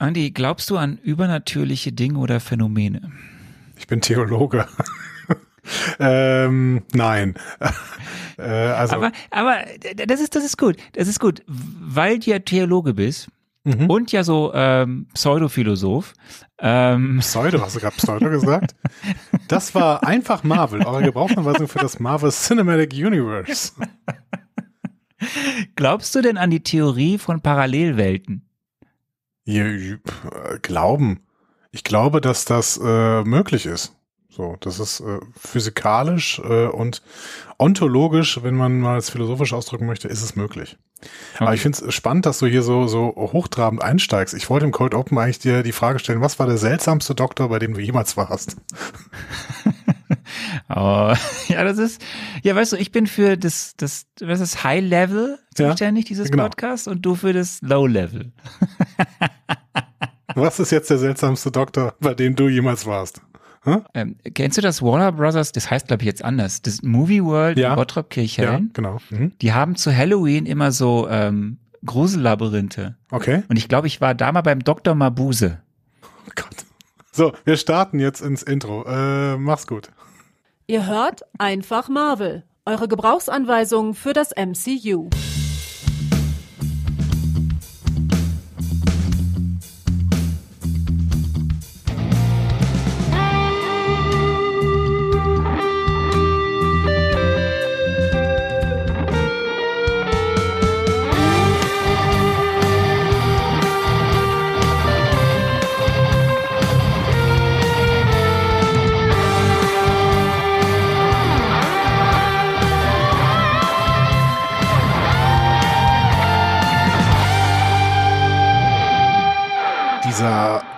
Andi, glaubst du an übernatürliche Dinge oder Phänomene? Ich bin Theologe. ähm, nein. äh, also. aber, aber das ist, das ist gut. Das ist gut. Weil du ja Theologe bist mhm. und ja so ähm, Pseudophilosoph. Ähm. Pseudo, hast du gerade Pseudo gesagt? Das war einfach Marvel, eure Gebrauchsanweisung für das Marvel Cinematic Universe. Glaubst du denn an die Theorie von Parallelwelten? Glauben. Ich glaube, dass das äh, möglich ist. So, das ist äh, physikalisch äh, und ontologisch, wenn man mal es philosophisch ausdrücken möchte, ist es möglich. Okay. Aber ich finde es spannend, dass du hier so, so hochtrabend einsteigst. Ich wollte im Cold Open eigentlich dir die Frage stellen, was war der seltsamste Doktor, bei dem du jemals warst? oh, ja, das ist, ja, weißt du, ich bin für das, das, was ist High Level zuständig, ja, dieses genau. Podcast, und du für das Low Level. was ist jetzt der seltsamste Doktor, bei dem du jemals warst? Hm? Ähm, kennst du das Warner Brothers? Das heißt, glaube ich, jetzt anders. Das Movie World ja. in Bottrop Kirchhellen. Ja, genau. Mhm. Die haben zu Halloween immer so ähm, Grusellabyrinthe. Okay. Und ich glaube, ich war da mal beim Dr. Mabuse. Oh Gott. So, wir starten jetzt ins Intro. Äh, mach's gut. Ihr hört einfach Marvel. Eure Gebrauchsanweisung für das MCU.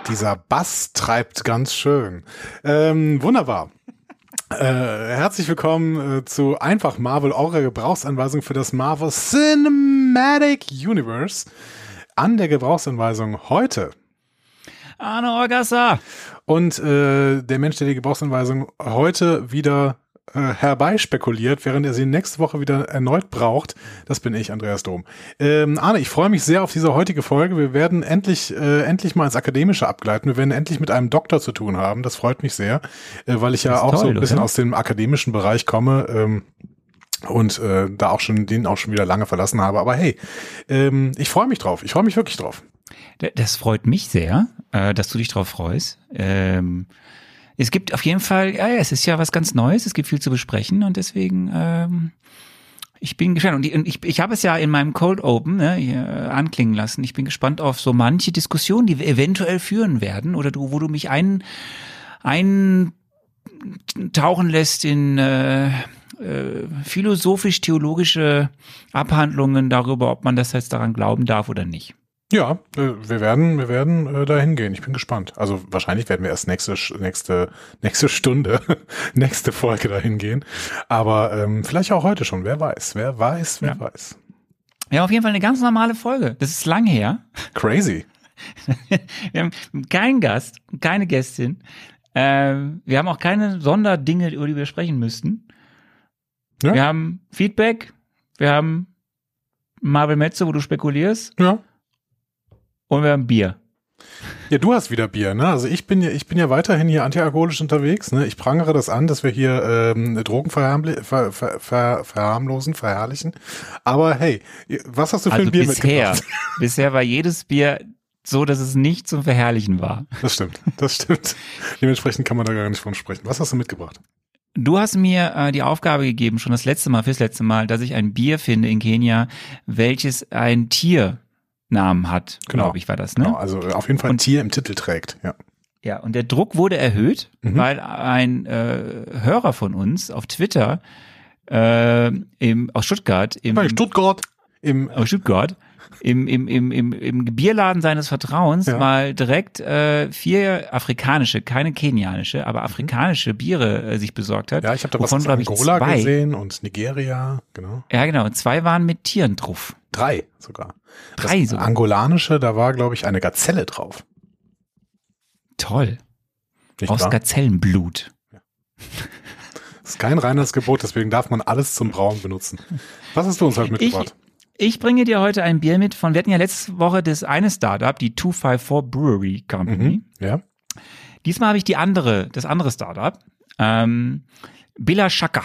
Dieser Bass treibt ganz schön. Ähm, wunderbar. Äh, herzlich willkommen äh, zu Einfach Marvel, eure Gebrauchsanweisung für das Marvel Cinematic Universe. An der Gebrauchsanweisung heute. Arne Orgassa. Und äh, der Mensch, der die Gebrauchsanweisung heute wieder äh, herbeispekuliert, während er sie nächste Woche wieder erneut braucht. Das bin ich, Andreas Dom. Ähm, Arne, ich freue mich sehr auf diese heutige Folge. Wir werden endlich, äh, endlich mal ins Akademische abgleiten. Wir werden endlich mit einem Doktor zu tun haben. Das freut mich sehr, äh, weil ich ja auch toll, so ein bisschen oder? aus dem akademischen Bereich komme. Ähm, und äh, da auch schon den auch schon wieder lange verlassen habe. Aber hey, ähm, ich freue mich drauf. Ich freue mich wirklich drauf. Das freut mich sehr, äh, dass du dich drauf freust. Ähm, es gibt auf jeden Fall, ja, ja, es ist ja was ganz Neues, es gibt viel zu besprechen und deswegen, ähm, ich bin gespannt. Und ich, ich, habe es ja in meinem Cold Open ne, hier anklingen lassen. Ich bin gespannt auf so manche Diskussionen, die wir eventuell führen werden oder du, wo du mich ein, eintauchen lässt in äh, äh, philosophisch-theologische Abhandlungen darüber, ob man das jetzt daran glauben darf oder nicht. Ja, äh, wir werden, wir werden äh, da hingehen. Ich bin gespannt. Also wahrscheinlich werden wir erst nächste, nächste, nächste Stunde, nächste Folge dahin gehen. Aber ähm, vielleicht auch heute schon. Wer weiß? Wer weiß? Wer ja. weiß? Ja, auf jeden Fall eine ganz normale Folge. Das ist lang her. Crazy. wir haben keinen Gast, keine Gästin. Äh, wir haben auch keine Sonderdinge, über die wir sprechen müssten. Ja. Wir haben Feedback. Wir haben Marvel Metze, wo du spekulierst. Ja. Und wir haben Bier. Ja, du hast wieder Bier, ne? Also ich bin ja, ich bin ja weiterhin hier antialkoholisch unterwegs, ne? Ich prangere das an, dass wir hier ähm, Drogen verharmlosen, ver, ver, ver, verharmlosen, verherrlichen. Aber hey, was hast du für also ein Bier bisher, mitgebracht? Bisher war jedes Bier so, dass es nicht zum Verherrlichen war. Das stimmt, das stimmt. Dementsprechend kann man da gar nicht von sprechen. Was hast du mitgebracht? Du hast mir äh, die Aufgabe gegeben, schon das letzte Mal, fürs letzte Mal, dass ich ein Bier finde in Kenia, welches ein Tier Namen hat, genau. glaube ich, war das, ne? Genau, also auf jeden Fall ein Tier im Titel trägt, ja. Ja, und der Druck wurde erhöht, mhm. weil ein äh, Hörer von uns auf Twitter äh, im, aus Stuttgart im, Stuttgart im aus Stuttgart im, im, im, im, im Bierladen seines Vertrauens ja. mal direkt äh, vier afrikanische, keine kenianische, aber afrikanische Biere äh, sich besorgt hat. Ja, ich habe da wovon, was aus Angola zwei, gesehen und Nigeria, genau. Ja, genau. Und zwei waren mit Tieren drauf. Drei sogar. Drei das sogar. Angolanische, da war, glaube ich, eine Gazelle drauf. Toll. Nicht Aus wahr? Gazellenblut. Ja. Das ist kein reines Gebot, deswegen darf man alles zum Brauen benutzen. Was hast du uns heute mitgebracht? Ich bringe dir heute ein Bier mit von, wir hatten ja letzte Woche das eine Startup, die 254 Brewery Company. Mhm. Ja. Diesmal habe ich die andere, das andere Startup. Ähm, Billa Shaka.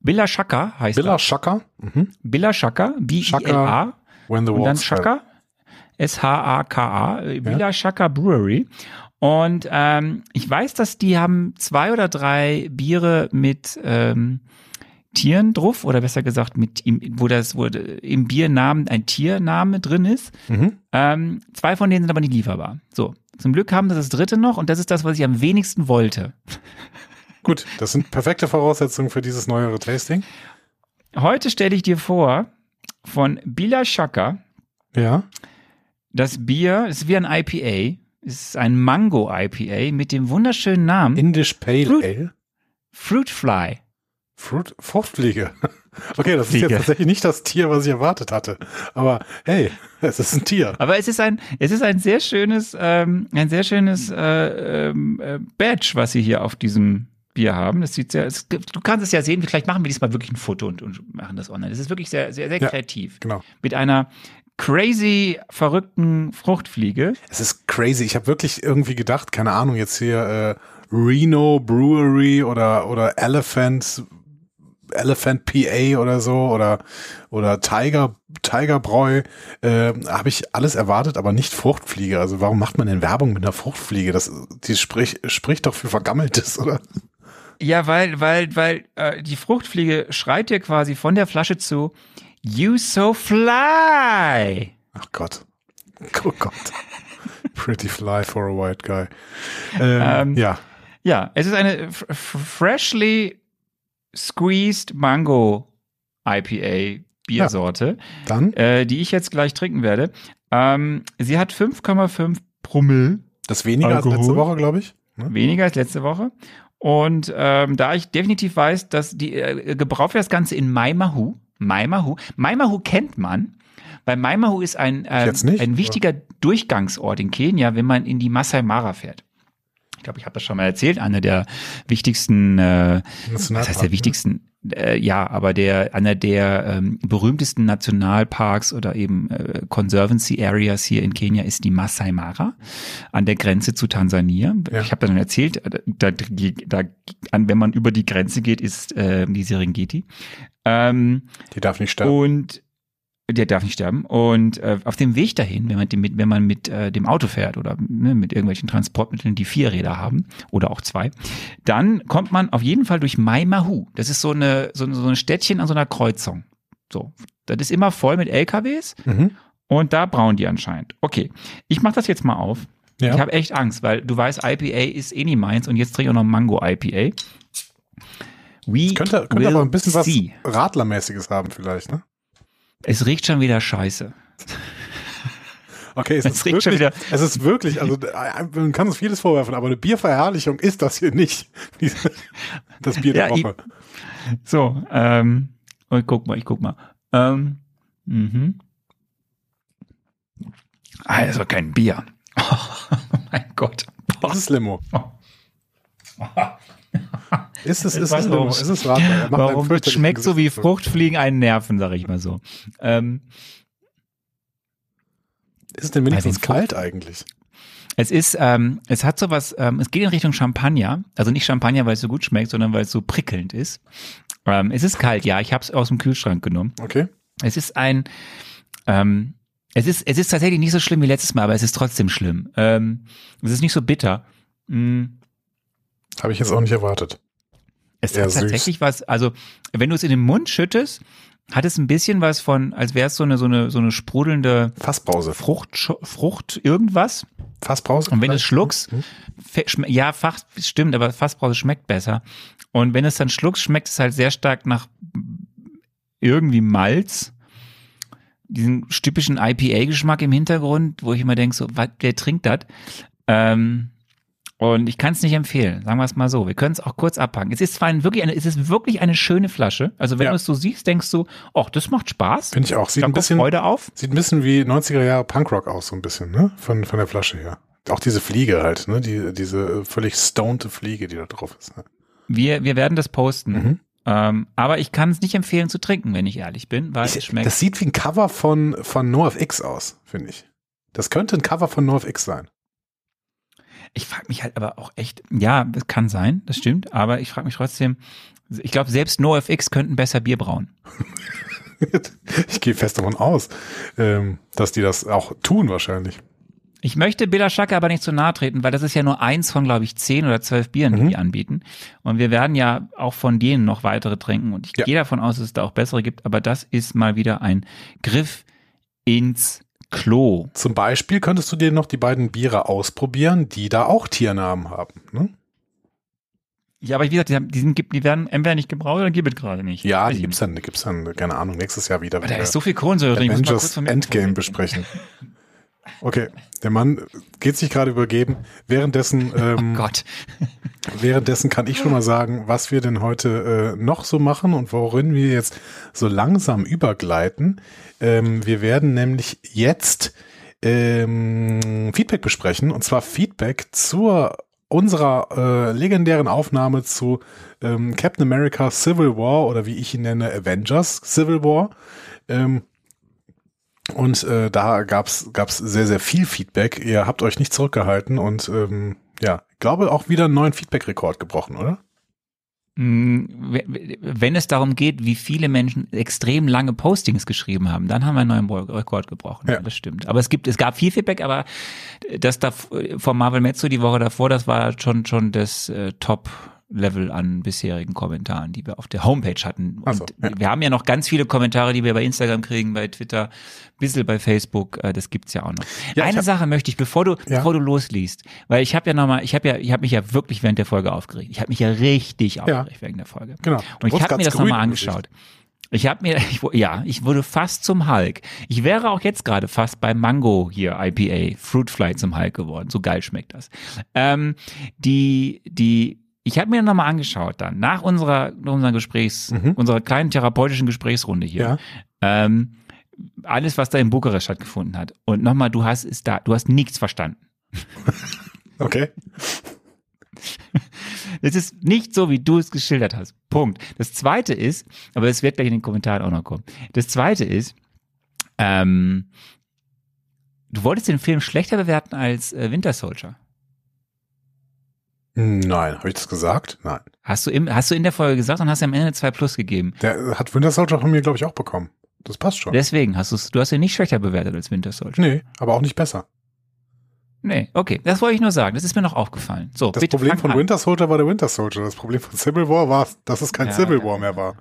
Billa Shaka heißt Billa das. Shaka. Mhm. Billa Shaka, B-I-L-A. When the Und dann. Shaka, S-H-A-K-A, äh, Villa Shaka Brewery. Und ähm, ich weiß, dass die haben zwei oder drei Biere mit ähm, Tieren drauf, oder besser gesagt, mit im, wo das, wo im Biernamen ein Tiername drin ist. Mhm. Ähm, zwei von denen sind aber nicht lieferbar. So, zum Glück haben wir das dritte noch und das ist das, was ich am wenigsten wollte. Gut, das sind perfekte Voraussetzungen für dieses neuere Tasting. Heute stelle ich dir vor, von Bila Shaka, Ja. das Bier ist wie ein IPA, ist ein Mango IPA mit dem wunderschönen Namen Indisch Pale Fruit- Ale. Fruit Fly. Fruit, Fruchtfliege. Okay, das ist Fliege. jetzt tatsächlich nicht das Tier, was ich erwartet hatte. Aber hey, es ist ein Tier. Aber es ist ein, es ist ein sehr schönes, ähm, ein sehr schönes äh, ähm, äh, Badge, was sie hier auf diesem Bier haben. Das sieht sehr, es, du kannst es ja sehen. Vielleicht machen wir diesmal wirklich ein Foto und, und machen das online. Das ist wirklich sehr, sehr, sehr Ja. kreativ. Genau. Mit einer crazy verrückten Fruchtfliege. Es ist crazy. Ich habe wirklich irgendwie gedacht, keine Ahnung, jetzt hier äh, Reno Brewery oder oder Elephant Elephant PA oder so oder oder Tiger Tiger Bräu äh, habe ich alles erwartet, aber nicht Fruchtfliege. Also warum macht man denn Werbung mit einer Fruchtfliege? Das die spricht spricht doch für vergammeltes, oder? Ja, weil, weil, weil äh, die Fruchtfliege schreit dir quasi von der Flasche zu, You so fly. Ach Gott. Oh Gott. Pretty fly for a white guy. Ähm, Ähm, ja. Ja, es ist eine freshly squeezed Mango IPA Biersorte, Dann äh, die ich jetzt gleich trinken werde. Ähm, sie hat 5,5 Promille, das weniger Alkohol. als letzte Woche, glaube ich. Ne? weniger als letzte Woche. Und ähm, da ich definitiv weiß, dass die äh, gebraucht wird das Ganze in Maimahu. Maimahu. Maimahu kennt man. Weil Maimahu ist ein, Jetzt nicht, ein wichtiger Durchgangsort in Kenia, wenn man in die Masai Mara fährt. Ich glaube, ich habe das schon mal erzählt. Einer der wichtigsten, äh, was heißt der ne? wichtigsten? Äh, ja, aber der einer der ähm, berühmtesten Nationalparks oder eben äh, Conservancy Areas hier in Kenia ist die Masai Mara an der Grenze zu Tansania. Ja. Ich habe da schon erzählt, äh, da, da, an, wenn man über die Grenze geht, ist äh, die Serengeti. Ähm, Die darf nicht sterben. und der darf nicht sterben. Und äh, auf dem Weg dahin, wenn man, mit, wenn man mit äh, dem Auto fährt oder ne, mit irgendwelchen Transportmitteln, die vier Räder haben oder auch zwei, dann kommt man auf jeden Fall durch Maimahu. Das ist so eine so, so ein Städtchen an so einer Kreuzung. So, das ist immer voll mit LKWs Mhm. und da brauen die anscheinend. Okay, ich mache das jetzt mal auf. Ja. Ich habe echt Angst, weil du weißt, IPA ist eh nie meins und jetzt trinke ich auch noch Mango IPA. We Könnte, könnte will aber ein bisschen was see. Radlermäßiges haben vielleicht, ne? Es riecht schon wieder scheiße. Okay, es Es ist, riecht schon wirklich, wieder- es ist wirklich, also äh, man kann uns vieles vorwerfen, aber eine Bierverherrlichung ist das hier nicht. Das Bier der Ja, ich- Woche. So, ähm, oh, ich guck mal, ich guck mal. Ähm, mhm. Also kein Bier. Oh mein Gott. Das ist Limo. Ist es, ist es warum- Ist es Radler? Er Warum schmeckt so wie. Fruchtfliegen einen Nerven, sag ich mal so. Ähm, Ist es denn wenigstens kalt eigentlich? es ist, ähm, es hat sowas, ähm, es geht in Richtung Champagner. Also nicht Champagner, weil es so gut schmeckt, sondern weil es so prickelnd ist. Ähm, es ist kalt, ja. Ich habe es aus dem Kühlschrank genommen. Okay. Es ist ein, ähm, es ist, es ist tatsächlich nicht so schlimm wie letztes Mal, aber es ist trotzdem schlimm. Ähm, es ist nicht so bitter. Mm, Habe ich jetzt auch nicht erwartet. Es Eher hat süß. tatsächlich was, also wenn du es in den Mund schüttest, hat es ein bisschen was von, als wäre es so eine, so eine, so eine sprudelnde Fassbrause. Frucht, Frucht irgendwas. Fassbrause? Und wenn du es schluckst, Hm? schme- ja, fast, stimmt, aber Fassbrause schmeckt besser. Und wenn es dann schluckst, schmeckt es halt sehr stark nach irgendwie Malz. Diesen typischen IPA-Geschmack im Hintergrund, wo ich immer denke, so, was, wer trinkt das? Ähm, und ich kann es nicht empfehlen, sagen wir es mal so. Wir können es auch kurz abpacken. Es ist zwar ein, wirklich eine, es ist wirklich eine schöne Flasche. Also wenn Ja. du es so siehst, denkst du, ach, das macht Spaß. Finde ich auch. Sieht da ein bisschen, Freude auf. sieht ein bisschen wie 90er Jahre Punkrock aus, so ein bisschen, ne? Von, von der Flasche her. Auch diese Fliege halt, ne? Die, diese völlig stoned Fliege, die da drauf ist. Ne? Wir, wir werden das posten. Mhm. Ähm, aber ich kann es nicht empfehlen zu trinken, wenn ich ehrlich bin, weil Ich, es schmeckt. das sieht wie ein Cover von, von NoFX aus, finde ich. Das könnte ein Cover von NoFX sein. Ich frage mich halt aber auch echt, ja, das kann sein, das stimmt, aber ich frage mich trotzdem, ich glaube, selbst NoFX könnten besser Bier brauen. ich gehe fest davon aus, ähm, dass die das auch tun wahrscheinlich. Ich möchte Billa Schacke aber nicht zu nahe treten, weil das ist ja nur eins von, glaube ich, zehn oder zwölf Bieren, die Mhm. die anbieten. Und wir werden ja auch von denen noch weitere trinken. Und ich Ja. gehe davon aus, dass es da auch bessere gibt. Aber das ist mal wieder ein Griff ins Klo. Zum Beispiel könntest du dir noch die beiden Biere ausprobieren, die da auch Tiernamen haben. Ne? Ja, aber wie gesagt, die, haben- die, sind, die werden entweder nicht gebraucht oder gibt es gerade nicht. Ja, die gibt's dann, gibt's dann, keine Ahnung, nächstes Jahr wieder. Aber da ist so viel Kohlensäure drin. Avengers Endgame besprechen. Okay, der Mann geht sich gerade übergeben. Währenddessen, ähm, Oh Gott. währenddessen kann ich schon mal sagen, was wir denn heute äh, noch so machen und worin wir jetzt so langsam übergleiten. Ähm, wir werden nämlich jetzt ähm, Feedback besprechen und zwar Feedback zur unserer äh, legendären Aufnahme zu ähm, Captain America Civil War oder wie ich ihn nenne Avengers Civil War. Ähm, und äh, da gab's gab's sehr, sehr viel Feedback. Ihr habt euch nicht zurückgehalten und ähm, ja, ich glaube auch wieder einen neuen Feedback-Rekord gebrochen, oder? Mm, Wenn es darum geht, wie viele Menschen extrem lange Postings geschrieben haben, dann haben wir einen neuen Rekord gebrochen. Ja. Das stimmt. Aber es gibt, es gab viel Feedback, aber das da vom Marvel Mezzo die Woche davor, das war schon schon das äh, Top. Level an bisherigen Kommentaren, die wir auf der Homepage hatten. So, Und ja. wir haben ja noch ganz viele Kommentare, die wir bei Instagram kriegen, bei Twitter, bisschen bei Facebook, äh, das gibt's ja auch noch. Ja, Eine hab- Sache möchte ich, bevor du, Ja. bevor du losliest, weil ich habe ja nochmal, ich habe ja, ich habe mich ja wirklich während der Folge aufgeregt. Ich habe mich ja richtig aufgeregt wegen der Folge. Genau. Du Und ich habe mir das nochmal angeschaut. Ich habe mir, ich, ja, ich wurde fast zum Hulk. Ich wäre auch jetzt gerade fast bei Mango hier IPA, Fruitfly zum Hulk geworden. So geil schmeckt das. Ähm, die, die, ich habe mir nochmal angeschaut dann, nach unserer, nach unserer Gesprächs, Mhm. unserer kleinen therapeutischen Gesprächsrunde hier. Ja. Ähm, alles, was da in Bukarest stattgefunden hat. Und nochmal, du hast es da, du hast nichts verstanden. Okay. Es ist nicht so, wie du es geschildert hast. Punkt. Das zweite ist, aber es wird gleich in den Kommentaren auch noch kommen. Das zweite ist, ähm, du wolltest den Film schlechter bewerten als äh, Winter Soldier. Nein, habe ich das gesagt? Nein. Hast du, im, hast du in der Folge gesagt und hast am Ende zwei Plus gegeben. Der hat Winter Soldier von mir, glaube ich, auch bekommen. Das passt schon. Deswegen hast du's, du hast ihn nicht schlechter bewertet als Winter Soldier. nee, aber auch nicht besser. Nee, okay, das wollte ich nur sagen. Das ist mir noch aufgefallen. So, Das Problem von an. Winter Soldier war der Winter Soldier. Das Problem von Civil War war, dass es kein Ja, Civil War mehr war.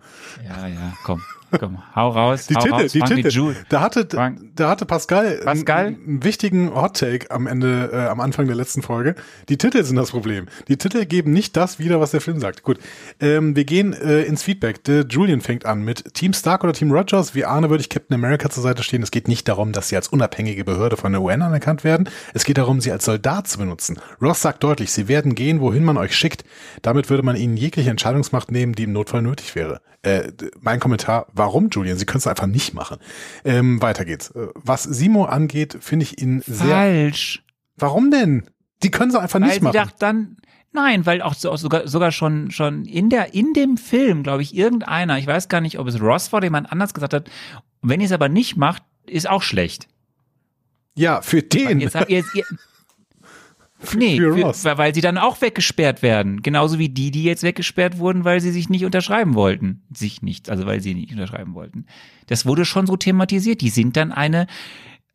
Ja, ja, komm, komm, hau raus, Die hau Titel, raus, die Titel. Da hatte, da hatte Pascal, Pascal? Einen, einen wichtigen Hot Take am Ende, äh, am Anfang der letzten Folge. Die Titel sind das Problem. Die Titel geben nicht das wieder, was der Film sagt. Gut, ähm, wir gehen äh, ins Feedback. Der Julian fängt an mit Team Stark oder Team Rogers. Wie Arne würde ich Captain America zur Seite stehen. Es geht nicht darum, dass sie als unabhängige Behörde von der UN anerkannt werden. Es geht darum, sie als Soldat zu benutzen. Ross sagt deutlich, sie werden gehen, wohin man euch schickt. Damit würde man ihnen jegliche Entscheidungsmacht nehmen, die im Notfall nötig wäre. Äh, mein Kommentar, warum, Julian? Sie können es einfach nicht machen. Ähm, weiter geht's. Äh, Was Simo angeht, finde ich ihn sehr. Falsch. Warum denn? Die können sie einfach Weil nicht machen. dachte dann, nein, weil auch, so, sogar, sogar schon, schon in der, in dem Film, glaube ich, irgendeiner, ich weiß gar nicht, ob es Ross war, jemand anders gesagt hat, wenn ihr es aber nicht macht, ist auch schlecht. ja, für den. Jetzt habt ihr jetzt, ihr, nee, für für, weil sie dann auch weggesperrt werden. Genauso wie die, die jetzt weggesperrt wurden, weil sie sich nicht unterschreiben wollten. Sich nicht, also weil sie nicht unterschreiben wollten. Das wurde schon so thematisiert. Die sind dann eine,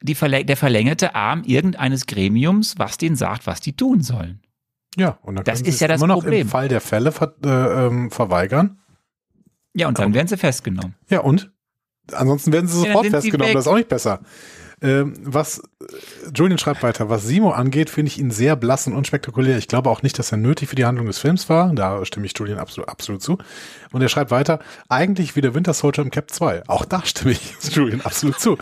die der verlängerte Arm irgendeines Gremiums, was denen sagt, was die tun sollen. ja, und dann Das ist ja das immer noch Problem. im Fall der Fälle ver äh, ähm, verweigern. Ja, und dann werden sie festgenommen. Ja, und? Ansonsten werden sie Ja, sofort sie festgenommen. Das ist auch nicht besser. Ähm, was äh, Julian schreibt weiter, was Simo angeht, finde ich ihn sehr blass und unspektakulär. Ich glaube auch nicht, dass er nötig für die Handlung des Films war. Da stimme ich Julian absolut, absolut zu. Und er schreibt weiter, eigentlich wie der Winter Soldier im Cap 2. Auch da stimme ich Julian absolut zu.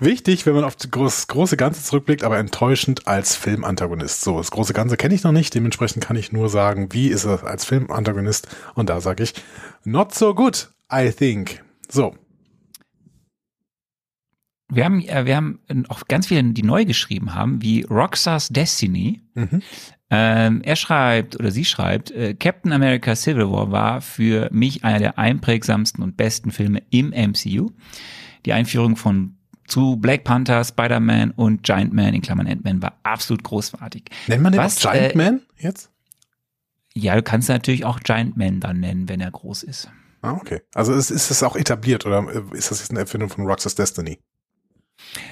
Wichtig, wenn man auf das groß, große Ganze zurückblickt, aber enttäuschend als Filmantagonist. So, das große Ganze kenne ich noch nicht. Dementsprechend kann ich nur sagen, wie ist er als Filmantagonist? Und da sage ich, not so good, I think. So, wir haben, äh, wir haben auch ganz viele, die neu geschrieben haben, wie Roxas Destiny. Mhm. Ähm, er schreibt oder sie schreibt, äh, Captain America Civil War war für mich einer der einprägsamsten und besten Filme im MCU. Die Einführung von zu Black Panther, Spider-Man und Giant Man in Klammern Ant-Man war absolut großartig. Nennt man den Was, auch Giant äh, Man jetzt? Ja, du kannst natürlich auch Giant Man dann nennen, wenn er groß ist. Ah, okay. Also ist, ist das auch etabliert oder äh, ist das jetzt eine Erfindung von Roxas Destiny?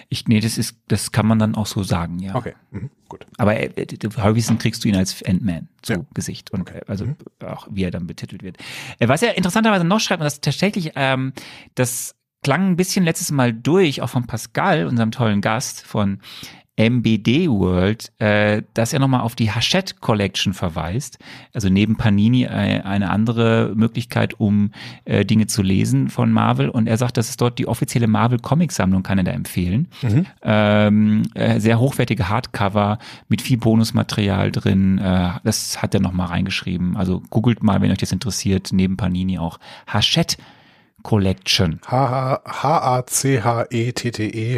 Ich, nee, das ist, das kann man dann auch so sagen, ja. Okay, mhm. gut. Aber äh, kriegst du ihn als Ant-Man zu Ja. Gesicht und Okay. äh, also Mhm. auch wie er dann betitelt wird. Äh, was er interessanterweise noch schreibt, und das tatsächlich, ähm, das klang ein bisschen letztes Mal durch, auch von Pascal, unserem tollen Gast von MBD World, äh, dass er nochmal auf die Hachette Collection verweist. Also neben Panini äh, eine andere Möglichkeit, um äh, Dinge zu lesen von Marvel. Und er sagt, das ist dort die offizielle Marvel Comic Sammlung, kann er da empfehlen. Mhm. Ähm, äh, sehr hochwertige Hardcover mit viel Bonusmaterial drin. Äh, das hat er nochmal reingeschrieben. Also googelt mal, wenn euch das interessiert, neben Panini auch Hachette Collection. H-A-C-H-E-T-T-E.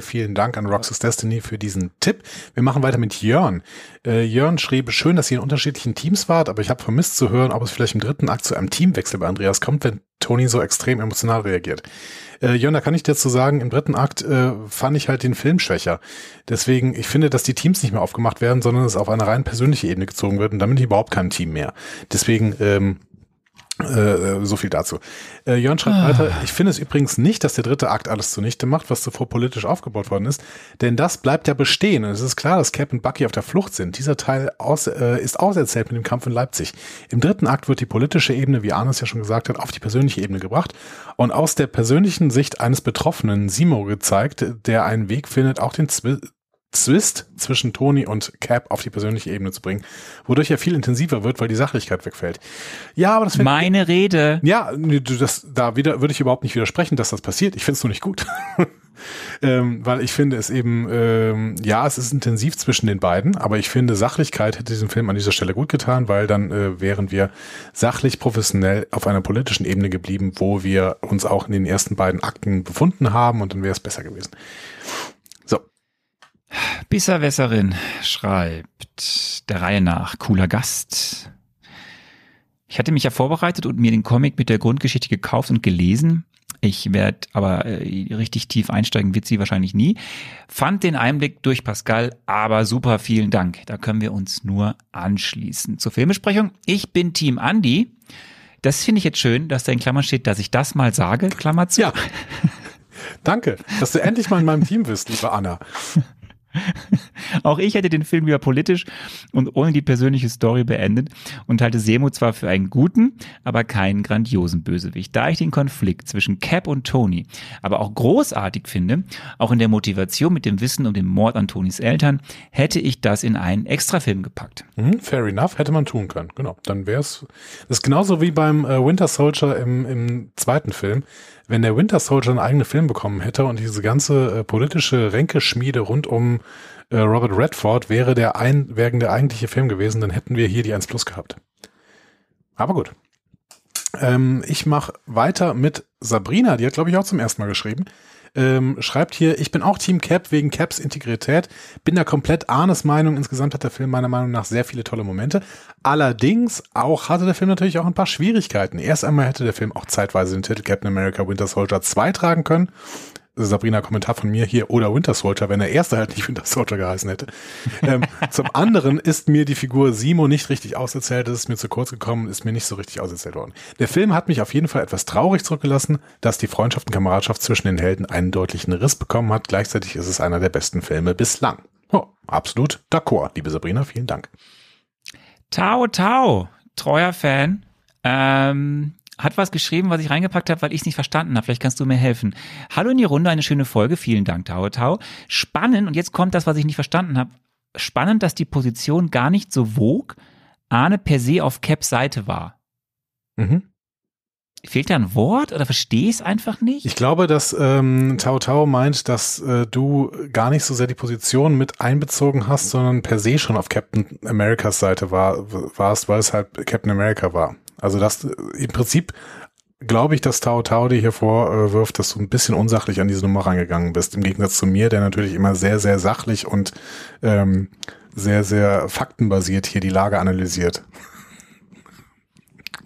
Vielen Dank an Roxas Destiny für diesen Tipp. Wir machen weiter mit Jörn. Äh, Jörn schrieb, schön, dass ihr in unterschiedlichen Teams wart, aber ich habe vermisst zu hören, ob es vielleicht im dritten Akt zu einem Teamwechsel bei Andreas kommt, wenn Tony so extrem emotional reagiert. Äh, Jörn, da kann ich dir zu sagen, im dritten Akt äh, fand ich halt den Film schwächer. Deswegen, ich finde, dass die Teams nicht mehr aufgemacht werden, sondern es auf eine rein persönliche Ebene gezogen wird und damit überhaupt kein Team mehr. Deswegen, ähm, äh, so viel dazu. Äh, Jörn schreibt weiter, ich finde es übrigens nicht, dass der dritte Akt alles zunichte macht, was zuvor politisch aufgebaut worden ist, denn das bleibt ja bestehen und es ist klar, dass Cap und Bucky auf der Flucht sind. Dieser Teil aus, äh, ist auserzählt mit dem Kampf in Leipzig. Im dritten Akt wird die politische Ebene, wie Arnes ja schon gesagt hat, auf die persönliche Ebene gebracht und aus der persönlichen Sicht eines Betroffenen, Simo, gezeigt, der einen Weg findet, auch den Zwi Zwist zwischen Tony und Cap auf die persönliche Ebene zu bringen, wodurch er viel intensiver wird, weil die Sachlichkeit wegfällt. Ja, aber das finde Meine Rede. ja, das, da wieder würde ich überhaupt nicht widersprechen, dass das passiert. Ich finde es nur nicht gut. ähm, weil ich finde es eben, ähm, ja, es ist intensiv zwischen den beiden, aber ich finde, Sachlichkeit hätte diesem Film an dieser Stelle gut getan, weil dann äh, wären wir sachlich professionell auf einer politischen Ebene geblieben, wo wir uns auch in den ersten beiden Akten befunden haben und dann wäre es besser gewesen. Bisserwässerin schreibt der Reihe nach, cooler Gast. Ich hatte mich ja vorbereitet und mir den Comic mit der Grundgeschichte gekauft und gelesen. Ich werde aber äh, richtig tief einsteigen, wird sie wahrscheinlich nie. Fand den Einblick durch Pascal, aber super, vielen Dank. Da können wir uns nur anschließen. Zur Filmbesprechung. Ich bin Team Andy. Das finde ich jetzt schön, dass da in Klammern steht, dass ich das mal sage, Klammer zu. ja. Danke, dass du endlich mal in meinem Team bist, liebe Anna. Auch ich hätte den Film lieber politisch und ohne die persönliche Story beendet und halte Semo zwar für einen guten, aber keinen grandiosen Bösewicht. Da ich den Konflikt zwischen Cap und Tony aber auch großartig finde, auch in der Motivation mit dem Wissen um den Mord an Tonys Eltern, hätte ich das in einen Extrafilm gepackt. Mhm, fair enough, hätte man tun können. Genau, dann wäre es. Das ist genauso wie beim äh, Winter Soldier im, im zweiten Film. Wenn der Winter Soldier einen eigenen Film bekommen hätte und diese ganze äh, politische Ränkeschmiede rund um äh, Robert Redford wäre der ein, wäre der eigentliche Film gewesen, dann hätten wir hier die 1 Plus gehabt. Aber gut. Ähm, ich mache weiter mit Sabrina, die hat, glaube ich, auch zum ersten Mal geschrieben. Ähm, schreibt hier, ich bin auch Team Cap wegen Caps Integrität, bin da komplett Arnes Meinung. Insgesamt hat der Film meiner Meinung nach sehr viele tolle Momente. Allerdings auch hatte der Film natürlich auch ein paar Schwierigkeiten. Erst einmal hätte der Film auch zeitweise den Titel Captain America Winter Soldier 2 tragen können. Sabrina Kommentar von mir hier oder Winter Soldier, wenn der erste halt nicht Winter Soldier geheißen hätte. ähm, zum anderen ist mir die Figur Simo nicht richtig auserzählt, das ist mir zu kurz gekommen, ist mir nicht so richtig auserzählt worden. Der Film hat mich auf jeden Fall etwas traurig zurückgelassen, dass die Freundschaft und Kameradschaft zwischen den Helden einen deutlichen Riss bekommen hat. Gleichzeitig ist es einer der besten Filme bislang. Oh, absolut d'accord, liebe Sabrina, vielen Dank. Tao Tao, treuer Fan, ähm, hat was geschrieben, was ich reingepackt habe, weil ich es nicht verstanden habe. Vielleicht kannst du mir helfen. Hallo in die Runde, eine schöne Folge. Vielen Dank, Tao Tao. Spannend, und jetzt kommt das, was ich nicht verstanden habe. Spannend, dass die Position gar nicht so wog, Arne per se auf Caps Seite war. Mhm. Fehlt da ein Wort oder verstehe ich es einfach nicht? Ich glaube, dass ähm, Tao Tao meint, dass äh, du gar nicht so sehr die Position mit einbezogen hast, sondern per se schon auf Captain Americas Seite war, warst, weil es halt Captain America war. Also dass äh, im Prinzip glaube ich, dass Tao Tao dir hier vorwirft, dass du ein bisschen unsachlich an diese Nummer rangegangen bist. Im Gegensatz zu mir, der natürlich immer sehr, sehr sachlich und ähm, sehr, sehr faktenbasiert hier die Lage analysiert.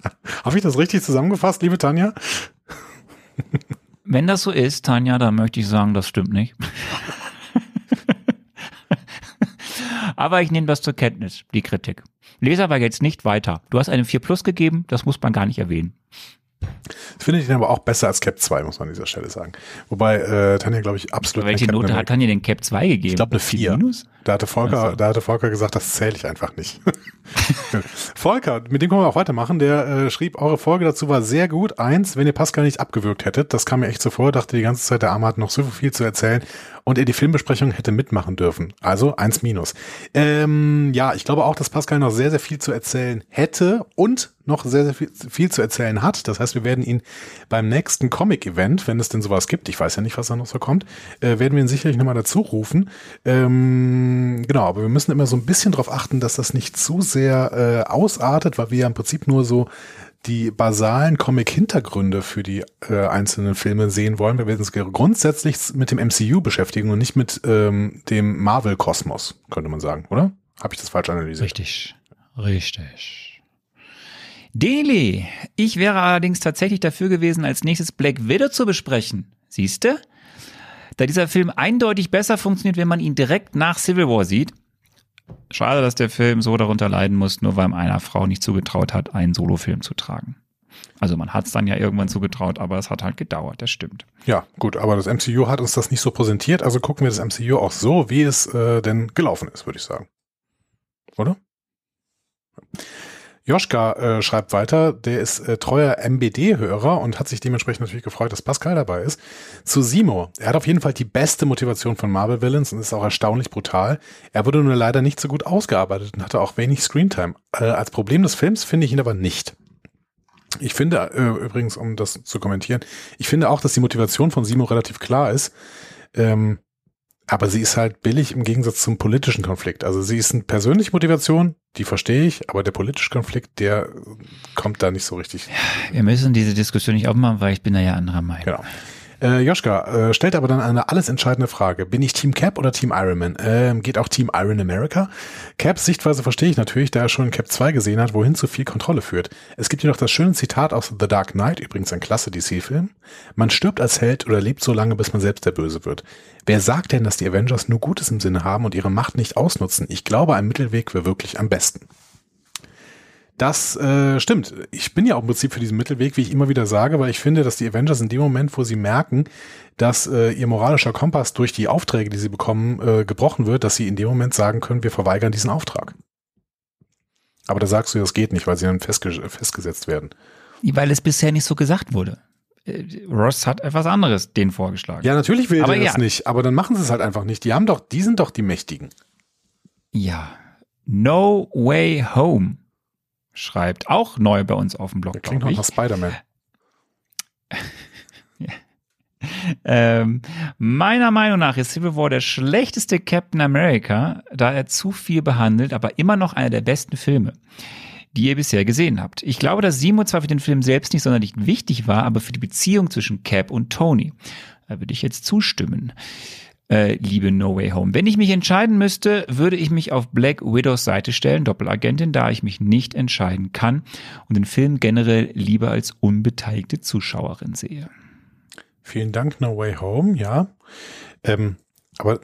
Habe ich das richtig zusammengefasst, liebe Tanja? Wenn das so ist, Tanja, dann möchte ich sagen, das stimmt nicht. Aber ich nehme das zur Kenntnis, die Kritik. Leser war jetzt nicht weiter. Du hast eine 4 Plus gegeben, das muss man gar nicht erwähnen. Finde ich den aber auch besser als Cap 2, muss man an dieser Stelle sagen. Wobei äh, Tanja, glaube ich, absolut. Welche Note hat Tanja den Cap 2 gegeben? Ich glaube eine 4. Minus? Da hatte Volker, also. da hatte Volker gesagt, das zähle ich einfach nicht. Volker, mit dem können wir auch weitermachen. Der äh, schrieb, eure Folge dazu war sehr gut. Eins, wenn ihr Pascal nicht abgewürgt hättet, das kam mir echt so vor, dachte die ganze Zeit, der Arme hat noch so viel zu erzählen und er die Filmbesprechung hätte mitmachen dürfen. Also eins minus. Ähm, ja, ich glaube auch, dass Pascal noch sehr, sehr viel zu erzählen hätte und noch sehr, sehr viel, zu erzählen hat. Das heißt, wir werden ihn beim nächsten Comic-Event, wenn es denn sowas gibt, ich weiß ja nicht, was da noch so kommt, äh, werden wir ihn sicherlich nochmal dazu rufen. Ähm, genau, aber wir müssen immer so ein bisschen darauf achten, dass das nicht zu sehr äh, ausartet, weil wir ja im Prinzip nur so die basalen Comic-Hintergründe für die äh, einzelnen Filme sehen wollen. Wir werden uns grundsätzlich mit dem MCU beschäftigen und nicht mit ähm, dem Marvel-Kosmos, könnte man sagen, oder? Habe ich das falsch analysiert? Richtig, richtig. Deli, ich wäre allerdings tatsächlich dafür gewesen, als nächstes Black Widow zu besprechen. Siehste? Da dieser Film eindeutig besser funktioniert, wenn man ihn direkt nach Civil War sieht, Schade, dass der Film so darunter leiden muss, nur weil man einer Frau nicht zugetraut hat, einen Solofilm zu tragen. Also man hat es dann ja irgendwann zugetraut, aber es hat halt gedauert, das stimmt. Ja, gut, aber das MCU hat uns das nicht so präsentiert, also gucken wir das MCU auch so, wie es äh, denn gelaufen ist, würde ich sagen. Oder? Joschka äh, schreibt weiter, der ist äh, treuer MBD-Hörer und hat sich dementsprechend natürlich gefreut, dass Pascal dabei ist. Zu Simo. Er hat auf jeden Fall die beste Motivation von Marvel Villains und ist auch erstaunlich brutal. Er wurde nur leider nicht so gut ausgearbeitet und hatte auch wenig Screentime. Äh, als Problem des Films finde ich ihn aber nicht. Ich finde, äh, übrigens, um das zu kommentieren, ich finde auch, dass die Motivation von Simo relativ klar ist. Ähm, aber sie ist halt billig im Gegensatz zum politischen Konflikt. Also sie ist eine persönliche Motivation, die verstehe ich, aber der politische Konflikt, der kommt da nicht so richtig. Wir müssen diese Diskussion nicht aufmachen, weil ich bin da ja anderer Meinung. Genau. Äh, Joschka äh, stellt aber dann eine alles entscheidende Frage. Bin ich Team Cap oder Team Ironman? Ähm, geht auch Team Iron America? Caps Sichtweise verstehe ich natürlich, da er schon Cap 2 gesehen hat, wohin zu viel Kontrolle führt. Es gibt jedoch das schöne Zitat aus The Dark Knight, übrigens ein klasse DC-Film. Man stirbt als Held oder lebt so lange, bis man selbst der Böse wird. Wer sagt denn, dass die Avengers nur Gutes im Sinne haben und ihre Macht nicht ausnutzen? Ich glaube, ein Mittelweg wäre wirklich am besten. Das äh, stimmt. Ich bin ja auch im Prinzip für diesen Mittelweg, wie ich immer wieder sage, weil ich finde, dass die Avengers in dem Moment, wo sie merken, dass äh, ihr moralischer Kompass durch die Aufträge, die sie bekommen, äh, gebrochen wird, dass sie in dem Moment sagen können, wir verweigern diesen Auftrag. Aber da sagst du, das geht nicht, weil sie dann festge festgesetzt werden. Weil es bisher nicht so gesagt wurde. Äh, Ross hat etwas anderes denen vorgeschlagen. Ja, natürlich will er das nicht, aber dann machen sie es halt einfach nicht. Die haben doch, die sind doch die Mächtigen. Ja. No Way Home schreibt, auch neu bei uns auf dem Blog. Der klingt noch nach Spider-Man. ja. ähm, meiner Meinung nach ist Civil War der schlechteste Captain America, da er zu viel behandelt, aber immer noch einer der besten Filme, die ihr bisher gesehen habt. Ich glaube, dass Simo zwar für den Film selbst nicht sonderlich wichtig war, aber für die Beziehung zwischen Cap und Tony. Da würde ich jetzt zustimmen äh, liebe No Way Home. Wenn ich mich entscheiden müsste, würde ich mich auf Black Widows Seite stellen, Doppelagentin, da ich mich nicht entscheiden kann und den Film generell lieber als unbeteiligte Zuschauerin sehe. Vielen Dank, No Way Home, ja. Ähm, aber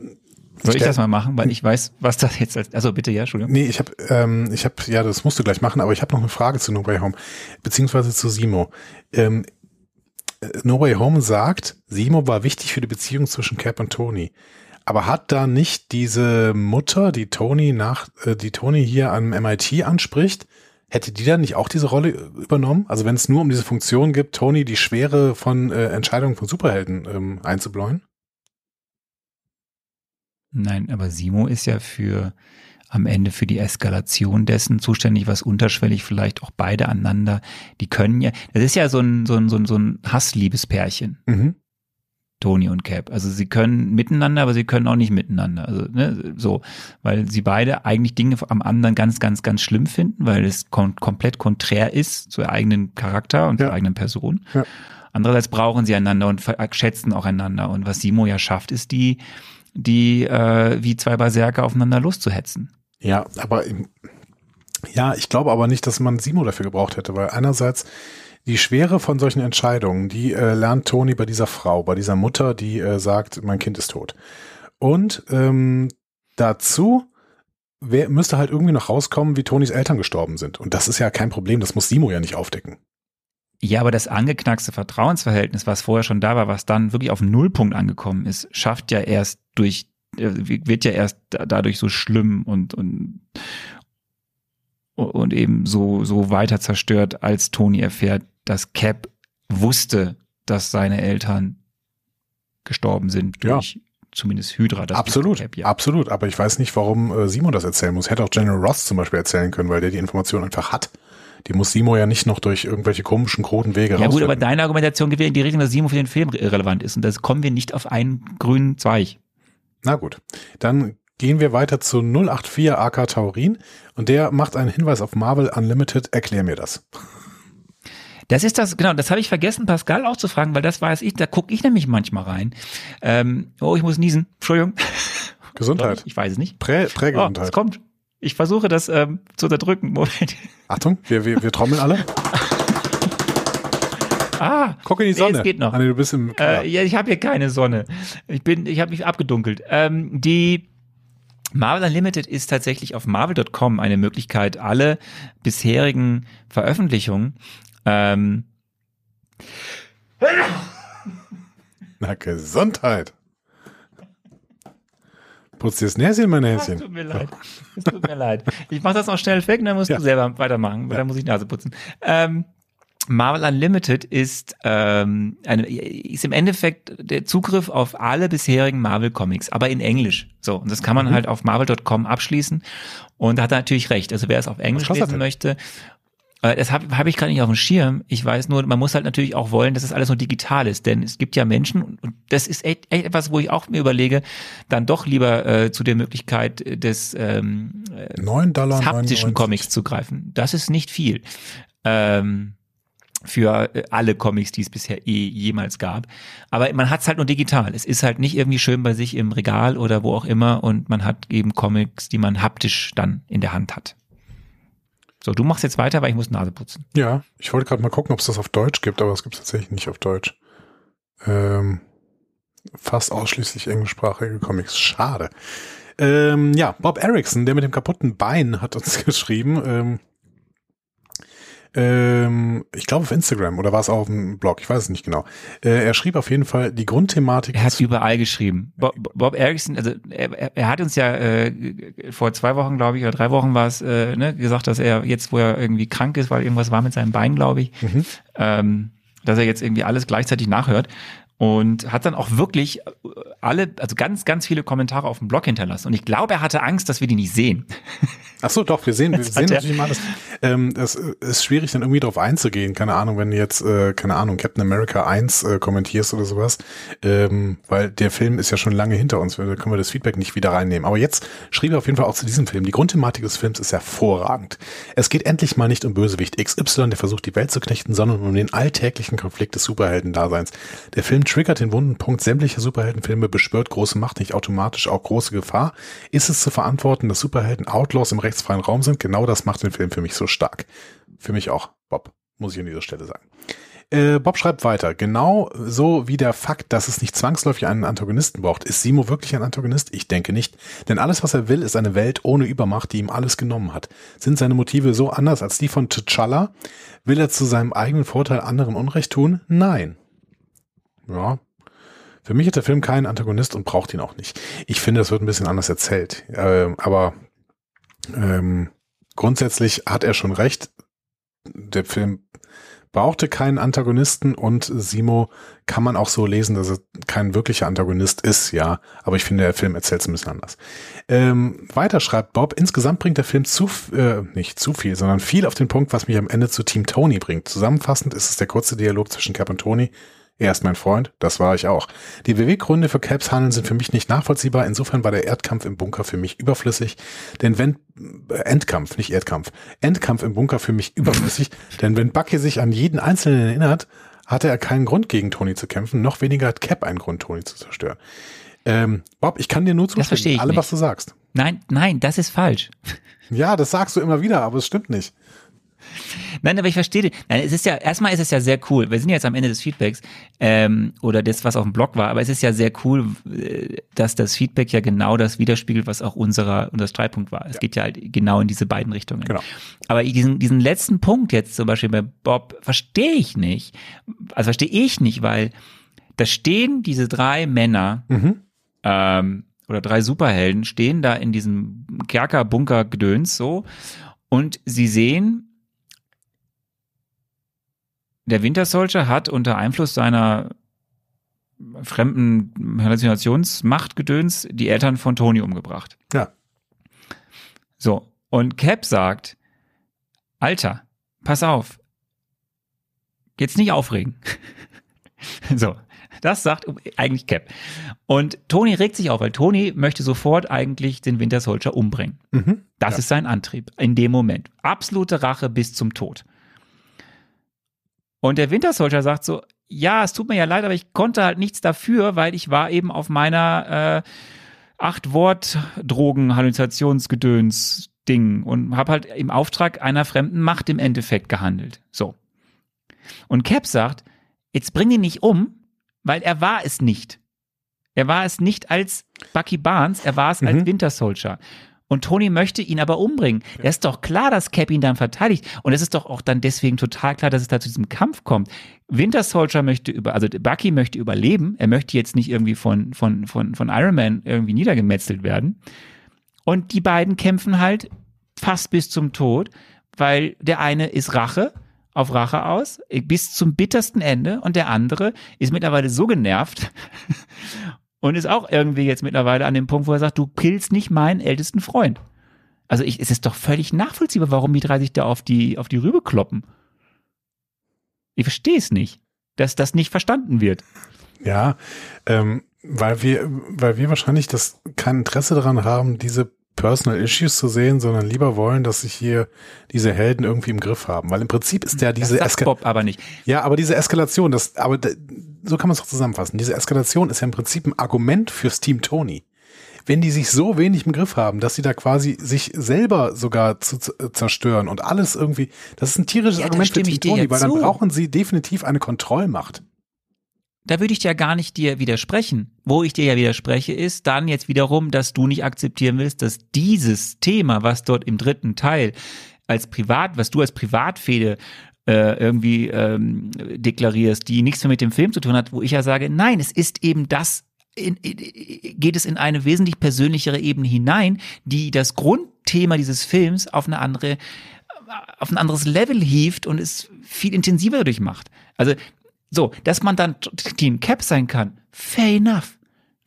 soll ich das mal machen, weil ich weiß, was das jetzt als. Also bitte, ja, Entschuldigung. Nee, ich habe, ähm, ich habe, ja, das musst du gleich machen, aber ich habe noch eine Frage zu No Way Home, beziehungsweise zu Simo. Ähm, No Way Home sagt, Simo war wichtig für die Beziehung zwischen Cap und Tony. Aber hat da nicht diese Mutter, die Tony nach, äh, die Tony hier am MIT anspricht, hätte die dann nicht auch diese Rolle übernommen? Also wenn es nur um diese Funktion gibt, Tony die Schwere von äh, Entscheidungen von Superhelden ähm, einzubläuen? Nein, aber Simo ist ja für am Ende für die Eskalation dessen zuständig, was unterschwellig vielleicht auch beide aneinander, die können ja, das ist ja so ein, so ein, so ein, so ein Hassliebespärchen. Mhm. Tony und Cap. Also sie können miteinander, aber sie können auch nicht miteinander. Also ne, so, weil sie beide eigentlich Dinge am anderen ganz, ganz, ganz schlimm finden, weil es kom komplett konträr ist zu eigenen Charakter und Ja. zur eigenen Person. Ja. Andererseits brauchen sie einander und schätzen auch einander. Und was Simo ja schafft, ist die, die äh, wie zwei Berserker aufeinander loszuhetzen. Ja, aber ja, ich glaube aber nicht, dass man Simo dafür gebraucht hätte, weil einerseits die Schwere von solchen Entscheidungen, die äh, lernt Toni bei dieser Frau, bei dieser Mutter, die äh, sagt, mein Kind ist tot. Und ähm, dazu wer, müsste halt irgendwie noch rauskommen, wie Tonis Eltern gestorben sind. Und das ist ja kein Problem, das muss Simo ja nicht aufdecken. Ja, aber das angeknackste Vertrauensverhältnis, was vorher schon da war, was dann wirklich auf Nullpunkt angekommen ist, schafft ja erst durch, wird ja erst da- dadurch so schlimm und, und, und eben so, so weiter zerstört, als Tony erfährt, dass Cap wusste, dass seine Eltern gestorben sind Ja. durch zumindest Hydra. Das absolut, Cap, ja. absolut. Aber ich weiß nicht, warum äh, Simo das erzählen muss. Hätte auch General Ross zum Beispiel erzählen können, weil der die Information einfach hat. Die muss Simo ja nicht noch durch irgendwelche komischen, kroten Wege Ja gut, aber deine Argumentation geht wieder in die Richtung, dass Simo für den Film irrelevant ist und das kommen wir nicht auf einen grünen Zweig. Na gut, dann gehen wir weiter zu 084 AK Taurin und der macht einen Hinweis auf Marvel Unlimited. Erklär mir das. Das ist das, genau, das habe ich vergessen, Pascal auch zu fragen, weil das weiß ich, da gucke ich nämlich manchmal rein. Ähm, oh, ich muss niesen. Entschuldigung. Gesundheit. Ich weiß es nicht. Prä, Oh, es Prägesundheit. kommt. Ich versuche das ähm, zu unterdrücken. Moment. Achtung, wir, wir, wir trommeln alle. Ah, Guck in die Nee, Sonne. es geht noch. Nee, du bist im äh, ja, ich habe hier keine Sonne. Ich bin, ich habe mich abgedunkelt. Ähm, die Marvel Unlimited ist tatsächlich auf marvel.com eine Möglichkeit, alle bisherigen Veröffentlichungen ähm, Na, Gesundheit. Putz dir das Näschen, mein Es Näschen. tut mir leid. Es tut mir leid. Ich mache das noch schnell weg, dann musst Ja. du selber weitermachen, weil dann muss ich Nase putzen. Ähm, Marvel Unlimited ist, ähm, eine, ist im Endeffekt der Zugriff auf alle bisherigen Marvel Comics, aber in Englisch. So, und das kann Mhm. man halt auf marvel.com abschließen. Und da hat er natürlich recht. Also wer es auf Englisch lesen möchte, äh, das habe hab ich gerade nicht auf dem Schirm. Ich weiß nur, man muss halt natürlich auch wollen, dass es alles nur digital ist, denn es gibt ja Menschen und das ist echt, echt etwas, wo ich auch mir überlege, dann doch lieber äh, zu der Möglichkeit des ähm, 9 Dollar. des haptischen 99. Comics zu greifen. Das ist nicht viel. Ähm, für äh, alle Comics, die es bisher eh jemals gab. Aber man hat es halt nur digital. Es ist halt nicht irgendwie schön bei sich im Regal oder wo auch immer und man hat eben Comics, die man haptisch dann in der Hand hat. So, du machst jetzt weiter, weil ich muss Nase putzen. Ja, ich wollte gerade mal gucken, ob es das auf Deutsch gibt, aber es gibt es tatsächlich nicht auf Deutsch. Ähm, fast ausschließlich englischsprachige Comics. Schade. Ähm, ja, Bob Erickson, der mit dem kaputten Bein, hat uns geschrieben. Ähm, ähm, ich glaube auf Instagram oder war es auch auf dem Blog, ich weiß es nicht genau. Äh, er schrieb auf jeden Fall die Grundthematik. Er hat überall geschrieben. Bob, Bob Erickson, also er, er- hat uns ja äh, vor zwei Wochen, glaube ich, oder drei Wochen war es, äh, ne, gesagt, dass er jetzt, wo er irgendwie krank ist, weil irgendwas war mit seinem Bein, glaube ich, Mhm. ähm, dass er jetzt irgendwie alles gleichzeitig nachhört und hat dann auch wirklich äh, alle, also ganz, ganz viele Kommentare auf dem Blog hinterlassen. Und ich glaube, er hatte Angst, dass wir die nicht sehen. Ach so, doch, wir sehen, wir Das sehen natürlich mal alles. Ähm, es ist schwierig, dann irgendwie drauf einzugehen. Keine Ahnung, wenn du jetzt, äh, keine Ahnung, Captain America 1 äh, kommentierst oder sowas. Ähm, weil der Film ist ja schon lange hinter uns. Da können wir das Feedback nicht wieder reinnehmen. Aber jetzt schrieb er auf jeden Fall auch zu diesem Film. Die Grundthematik des Films ist hervorragend. Es geht endlich mal nicht um Bösewicht XY, der versucht, die Welt zu knechten, sondern um den alltäglichen Konflikt des Superheldendaseins. Der Film triggert den wunden Punkt sämtlicher Superheldenfilme, beschwört große Macht nicht automatisch auch große Gefahr. Ist es zu verantworten, dass Superhelden Outlaws im rechtsfreien Raum sind? Genau das macht den Film für mich so stark. Für mich auch, Bob, muss ich an dieser Stelle sagen. Äh, Bob schreibt weiter, genau so wie der Fakt, dass es nicht zwangsläufig einen Antagonisten braucht. Ist Simo wirklich ein Antagonist? Ich denke nicht. Denn alles, was er will, ist eine Welt ohne Übermacht, die ihm alles genommen hat. Sind seine Motive so anders als die von T'Challa? Will er zu seinem eigenen Vorteil anderen Unrecht tun? Nein. Ja. Für mich hat der Film keinen Antagonist und braucht ihn auch nicht. Ich finde, das wird ein bisschen anders erzählt. Ähm, aber ähm, grundsätzlich hat er schon recht. Der Film brauchte keinen Antagonisten und Simo kann man auch so lesen, dass er kein wirklicher Antagonist ist, ja. Aber ich finde, der Film erzählt es ein bisschen anders. Ähm, weiter schreibt Bob, insgesamt bringt der Film zu, äh, nicht zu viel, sondern viel auf den Punkt, was mich am Ende zu Team Tony bringt. Zusammenfassend ist es der kurze Dialog zwischen Cap und Tony. Er ist mein Freund, das war ich auch. Die Beweggründe für Caps Handeln sind für mich nicht nachvollziehbar. Insofern war der Erdkampf im Bunker für mich überflüssig. Denn wenn äh, Endkampf, nicht Erdkampf, Endkampf im Bunker für mich überflüssig. denn wenn Bucky sich an jeden Einzelnen erinnert, hatte er keinen Grund gegen Tony zu kämpfen. Noch weniger hat Cap einen Grund, Tony zu zerstören. Ähm, Bob, ich kann dir nur Das verstehe zustimmen. ich Alle, nicht. was du sagst. Nein, nein, das ist falsch. Ja, das sagst du immer wieder, aber es stimmt nicht. Nein, aber ich verstehe. Nein, es ist ja, erstmal ist es ja sehr cool. Wir sind jetzt am Ende des Feedbacks, ähm, oder das, was auf dem Blog war, aber es ist ja sehr cool, äh, dass das Feedback ja genau das widerspiegelt, was auch unserer, unser Streitpunkt war. Es geht ja halt genau in diese beiden Richtungen. Genau. Aber diesen, diesen letzten Punkt jetzt zum Beispiel bei Bob verstehe ich nicht. Also verstehe ich nicht, weil da stehen diese drei Männer, Mhm. ähm, oder drei Superhelden stehen da in diesem Kerker-Bunker-Gedöns so und sie sehen, der Winter Soldier hat unter Einfluss seiner fremden Halluzinationsmachtgedöns die Eltern von Tony umgebracht. Ja. So. Und Cap sagt, Alter, pass auf. Jetzt nicht aufregen. so. Das sagt eigentlich Cap. Und Tony regt sich auf, weil Tony möchte sofort eigentlich den Winter Soldier umbringen. Mhm. Das Ja. ist sein Antrieb in dem Moment. Absolute Rache bis zum Tod. Und der Winter Soldier sagt so, ja, es tut mir ja leid, aber ich konnte halt nichts dafür, weil ich war eben auf meiner äh, acht Wort Drogen Halluzinationsgedöns Ding und habe halt im Auftrag einer fremden Macht im Endeffekt gehandelt. So. Und Cap sagt, jetzt bring ihn nicht um, weil er war es nicht. Er war es nicht als Bucky Barnes, er war es als Mhm. Winter Soldier. Und Tony möchte ihn aber umbringen. Ja. ist doch klar, dass Cap ihn dann verteidigt. Und es ist doch auch dann deswegen total klar, dass es da zu diesem Kampf kommt. Winter Soldier möchte über, also Bucky möchte überleben. Er möchte jetzt nicht irgendwie von, von, von, von Iron Man irgendwie niedergemetzelt werden. Und die beiden kämpfen halt fast bis zum Tod, weil der eine ist Rache, auf Rache aus, bis zum bittersten Ende und der andere ist mittlerweile so genervt und ist auch irgendwie jetzt mittlerweile an dem Punkt, wo er sagt, du killst nicht meinen ältesten Freund. Also ich, es ist doch völlig nachvollziehbar, warum die drei sich da auf die, auf die Rübe kloppen. Ich verstehe es nicht, dass das nicht verstanden wird. Ja, ähm, weil wir, weil wir wahrscheinlich das kein Interesse daran haben, diese Personal Issues zu sehen, sondern lieber wollen, dass sich hier diese Helden irgendwie im Griff haben. Weil im Prinzip ist ja diese Bob aber nicht. Ja, aber diese Eskalation, das, aber so kann man es doch zusammenfassen. Diese Eskalation ist ja im Prinzip ein Argument fürs Team Tony. Wenn die sich so wenig im Griff haben, dass sie da quasi sich selber sogar zu, zu zerstören und alles irgendwie, das ist ein tierisches Ja, Argument für Team Tony, weil dann zu. brauchen sie definitiv eine Kontrollmacht. Da würde ich ja gar nicht dir widersprechen. Wo ich dir ja widerspreche, ist dann jetzt wiederum, dass du nicht akzeptieren willst, dass dieses Thema, was dort im dritten Teil als Privat, was du als Privatfehde äh, irgendwie ähm, deklarierst, die nichts mehr mit dem Film zu tun hat, wo ich ja sage, nein, es ist eben das, in, in, geht es in eine wesentlich persönlichere Ebene hinein, die das Grundthema dieses Films auf eine andere auf ein anderes Level hieft und es viel intensiver dadurch macht. Also so, dass man dann Team Cap sein kann, fair enough.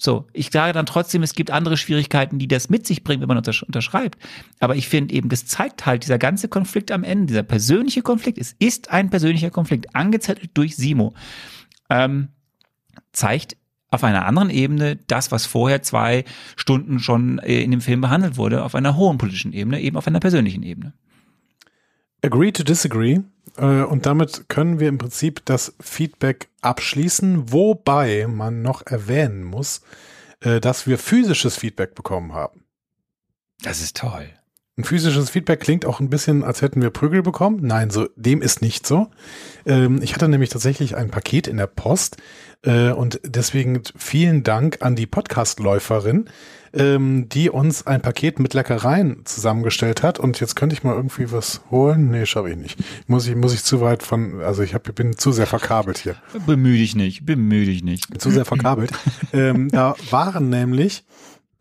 So, ich sage dann trotzdem, es gibt andere Schwierigkeiten, die das mit sich bringen, wenn man untersch unterschreibt. Aber ich finde eben, das zeigt halt dieser ganze Konflikt am Ende, dieser persönliche Konflikt, es ist ein persönlicher Konflikt, angezettelt durch Simo, ähm, zeigt auf einer anderen Ebene das, was vorher zwei Stunden schon äh, in dem Film behandelt wurde, auf einer hohen politischen Ebene, eben auf einer persönlichen Ebene. Agree to disagree. Äh, Und damit können wir im Prinzip das Feedback abschließen, wobei man noch erwähnen muss, äh, dass wir physisches Feedback bekommen haben. Das ist toll. Ein physisches Feedback klingt auch ein bisschen, als hätten wir Prügel bekommen. Nein, so dem ist nicht so. Ähm, ich hatte nämlich tatsächlich ein Paket in der Post äh, und deswegen vielen Dank an die Podcastläuferin, ähm, die uns ein Paket mit Leckereien zusammengestellt hat. Und jetzt könnte ich mal irgendwie was holen. Nee, schaffe ich nicht. Muss ich, muss ich zu weit von, also ich hab, bin zu sehr verkabelt hier. Bemühe dich nicht, bemühe dich nicht. Zu sehr verkabelt. ähm, da waren nämlich,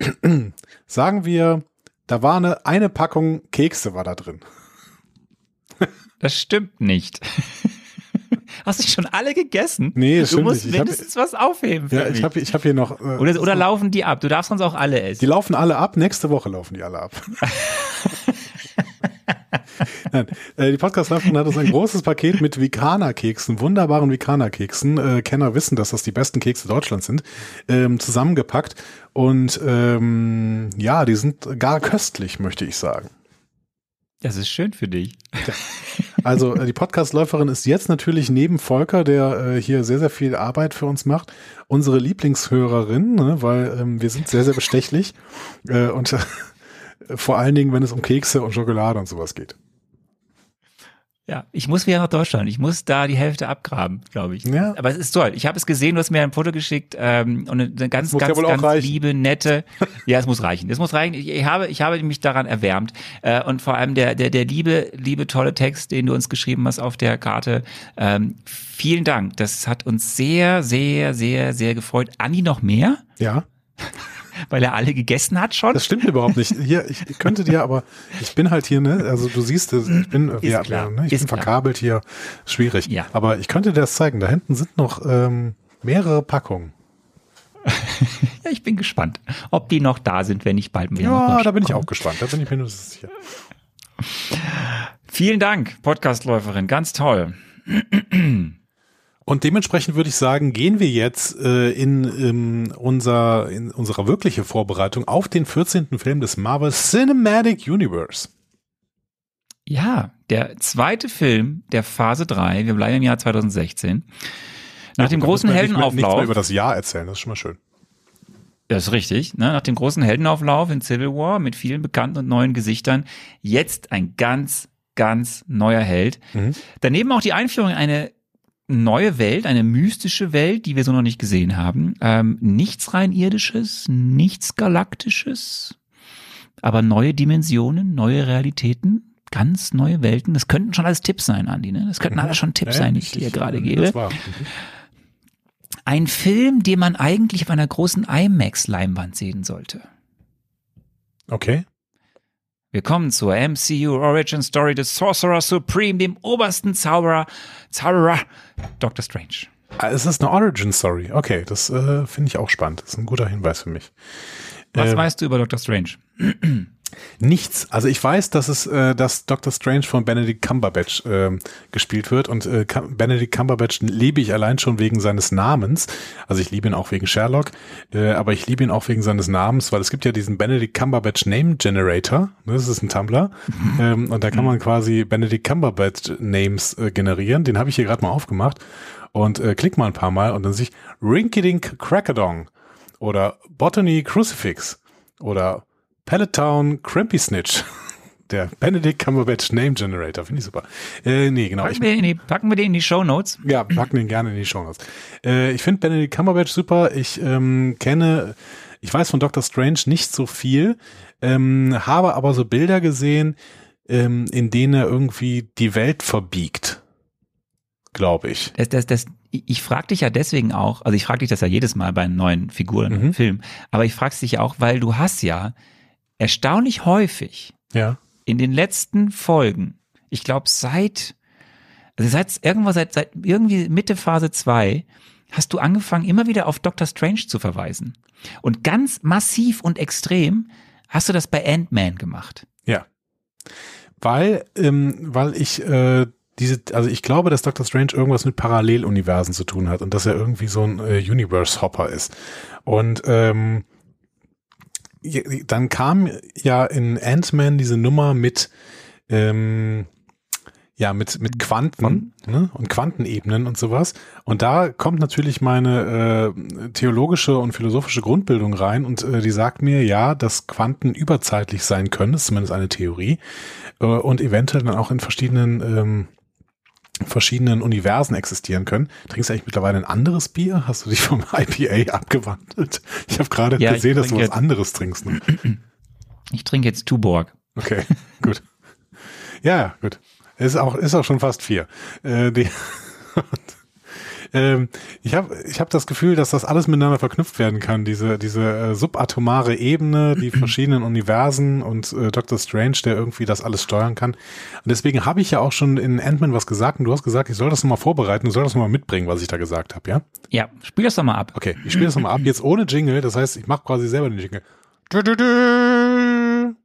sagen wir, da war eine, eine Packung Kekse war da drin. Das stimmt nicht. Hast du schon alle gegessen? Nee, das du musst nicht. Ich hab- mindestens was aufheben Ja, mich. ich habe ich hab hier noch. Äh, oder, oder laufen die ab? Du darfst sonst auch alle die essen. laufen alle ab. Nächste Woche laufen die alle ab. Nein, äh, die Podcast-Läuferin hat uns ein großes Paket mit Vikana-Keksen, wunderbaren Vikana-Keksen. Äh, Kenner wissen, dass das die besten Kekse Deutschlands sind, ähm, zusammengepackt. Und ähm, ja, die sind gar köstlich, möchte ich sagen. Das ist schön für dich. Also äh, die Podcast-Läuferin ist jetzt natürlich neben Volker, der äh, hier sehr, sehr viel Arbeit für uns macht, unsere Lieblingshörerin, ne, weil ähm, wir sind sehr, sehr bestechlich äh, und äh, vor allen Dingen, wenn es um Kekse und Schokolade und sowas geht. Ja, ich muss wieder nach Deutschland. Ich muss da die Hälfte abgraben, glaube ich. Ja. Aber es ist toll. Ich habe es gesehen, du hast mir ein Foto geschickt ähm, und eine ganz, ja ganz, auch ganz reichen. liebe, nette. Ja, es muss reichen. Es muss reichen. Ich, ich habe, ich habe mich daran erwärmt äh, und vor allem der, der, der liebe, liebe tolle Text, den du uns geschrieben hast auf der Karte. Ähm, vielen Dank. Das hat uns sehr, sehr, sehr, sehr gefreut. Andi noch mehr, Ja, weil er alle gegessen hat schon. das stimmt überhaupt nicht. Hier, ich könnte dir aber, ich bin halt hier, ne, also du siehst, ich bin, ja, klar. ne, ich Ist bin klar. verkabelt hier, schwierig. Ja. Aber ich könnte dir das zeigen. Da hinten sind noch ähm, mehrere Packungen. Ja, ich bin gespannt, ob die noch da sind, wenn ich bald wieder Ja, da bin ich auch gespannt. Da bin ich mir nur sicher. Vielen Dank, Podcastläuferin. Ganz toll. Und dementsprechend würde ich sagen, gehen wir jetzt äh, in, ähm, unser, in unserer wirkliche Vorbereitung auf den 14. Film des Marvel Cinematic Universe. Ja, der zweite Film der Phase 3, wir bleiben im Jahr 2016. Nach dem Da großen mehr- Nichts mehr Heldenauflauf, über das Jahr erzählen, das ist schon mal schön. das ist richtig, ne, nach dem großen Heldenauflauf in Civil War mit vielen bekannten und neuen Gesichtern, jetzt ein ganz, ganz neuer Held. Mhm. Daneben auch die Einführung in eine neue Welt, eine mystische Welt, die wir so noch nicht gesehen haben. Ähm, nichts rein irdisches, nichts galaktisches, aber neue Dimensionen, neue Realitäten, ganz neue Welten. Das könnten schon alles Tipps sein, Andi. Ne? Das könnten alles schon Tipps Ja, sein, die ich dir gerade gebe. Mhm. Ein Film, den man eigentlich auf einer großen IMAX-Leinwand sehen sollte. Okay. Wir kommen zur MCU Origin Story des Sorcerer Supreme, dem obersten Zauberer, Zauberer, Doctor Strange. Ah, Es ist eine Origin Story. Okay, das äh, finde ich auch spannend. Das ist ein guter Hinweis für mich. Was Ähm, weißt du über Doctor Strange? Nichts. Also ich weiß, dass es, äh, dass Doctor Strange von Benedict Cumberbatch ähm, gespielt wird und äh, Benedict Cumberbatch liebe ich allein schon wegen seines Namens. Also ich liebe ihn auch wegen Sherlock, äh, aber ich liebe ihn auch wegen seines Namens, weil es gibt ja diesen Benedict Cumberbatch Name Generator. Ne, das ist ein Tumblr ähm, und da kann man quasi Benedict Cumberbatch Names äh, generieren. Den habe ich hier gerade mal aufgemacht und äh, klick mal ein paar Mal und dann sehe ich Rinkidink Crackadong oder Botany Crucifix oder Pelletown Crampy Snitch. Der Benedict Cumberbatch Name Generator. Finde ich super. Äh, nee, genau. Ich, Packen wir, in die, packen wir den in die Show Notes. ja, packen den gerne in die Show Notes. Äh, ich finde Benedict Cumberbatch super. Ich ähm, kenne, ich weiß von Doctor Strange nicht so viel, ähm, habe aber so Bilder gesehen, ähm, in denen er irgendwie die Welt verbiegt. Glaube ich. Das, das, das, ich frage dich ja deswegen auch, also ich frage dich das ja jedes Mal bei neuen Figuren Mhm. im Film, aber ich frage dich ja auch, weil du hast ja erstaunlich häufig Ja. in den letzten Folgen, ich glaube seit, also seit irgendwo seit, seit irgendwie Mitte Phase 2, hast du angefangen, immer wieder auf Doctor Strange zu verweisen. Und ganz massiv und extrem hast du das bei Ant-Man gemacht. Ja. Weil, ähm, weil ich äh, diese, also ich glaube, dass Doctor Strange irgendwas mit Paralleluniversen zu tun hat und dass er irgendwie so ein äh, Universe-Hopper ist. Und ähm, dann kam ja in Ant-Man diese Nummer mit ähm, ja, mit, mit Quanten ne? und Quantenebenen und sowas. Und da kommt natürlich meine äh, theologische und philosophische Grundbildung rein und äh, die sagt mir, ja, dass Quanten überzeitlich sein können, das ist zumindest eine Theorie, äh, und eventuell dann auch in verschiedenen ähm, verschiedenen Universen existieren können. Trinkst du eigentlich mittlerweile ein anderes Bier? Hast du dich vom IPA abgewandelt? Ich habe gerade Ja, gesehen, dass du was anderes trinkst. Ne? Ich trinke jetzt Tuborg. Okay, gut. Ja, ja, gut. Ist auch, ist auch schon fast vier. Äh, die, ähm, ich habe ich hab das Gefühl, dass das alles miteinander verknüpft werden kann. Diese, diese äh, subatomare Ebene, die verschiedenen Universen und äh, Dr. Strange, der irgendwie das alles steuern kann. Und deswegen habe ich ja auch schon in Ant-Man was gesagt und du hast gesagt, ich soll das nochmal vorbereiten, du soll das nochmal mitbringen, was ich da gesagt habe, ja? Ja, spiel das doch mal ab. Okay, ich spiele das nochmal ab, jetzt ohne Jingle, das heißt, ich mache quasi selber den Jingle. Du, du, du.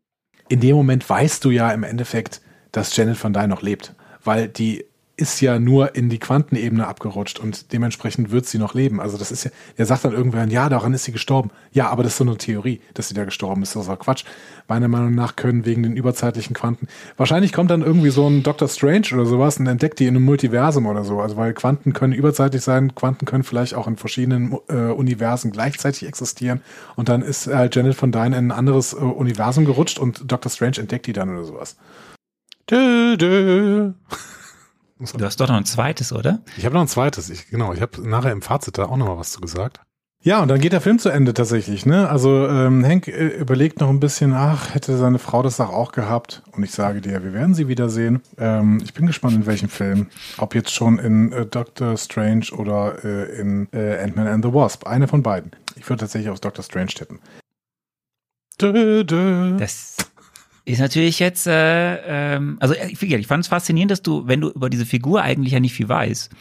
In dem Moment weißt du ja im Endeffekt, dass Janet Van Dyne noch lebt. Weil die ist ja nur in die Quantenebene abgerutscht und dementsprechend wird sie noch leben. Also das ist ja, er sagt dann irgendwann, ja, daran ist sie gestorben. Ja, aber das ist so eine Theorie, dass sie da gestorben ist. Das ist auch Quatsch. Meiner Meinung nach können wegen den überzeitlichen Quanten. Wahrscheinlich kommt dann irgendwie so ein Doctor Strange oder sowas und entdeckt die in einem Multiversum oder so. Also weil Quanten können überzeitig sein, Quanten können vielleicht auch in verschiedenen äh, Universen gleichzeitig existieren. Und dann ist äh, Janet von Dyne in ein anderes äh, Universum gerutscht und Doctor Strange entdeckt die dann oder sowas. Dö, dö. Du hast doch noch ein zweites, oder? Ich habe noch ein zweites. Ich, genau, ich habe nachher im Fazit da auch noch mal was zu gesagt. Ja, und dann geht der Film zu Ende tatsächlich. Ne? Also ähm, Hank äh, überlegt noch ein bisschen, ach, hätte seine Frau das auch gehabt. Und ich sage dir, wir werden sie wiedersehen. Ähm, ich bin gespannt, in welchem Film. Ob jetzt schon in äh, Doctor Strange oder äh, in äh, Ant-Man and the Wasp. Eine von beiden. Ich würde tatsächlich auf Doctor Strange tippen. Dö, dö. Das ist natürlich jetzt, äh, ähm, also ich, ich fand es faszinierend, dass du, wenn du über diese Figur eigentlich ja nicht viel weißt,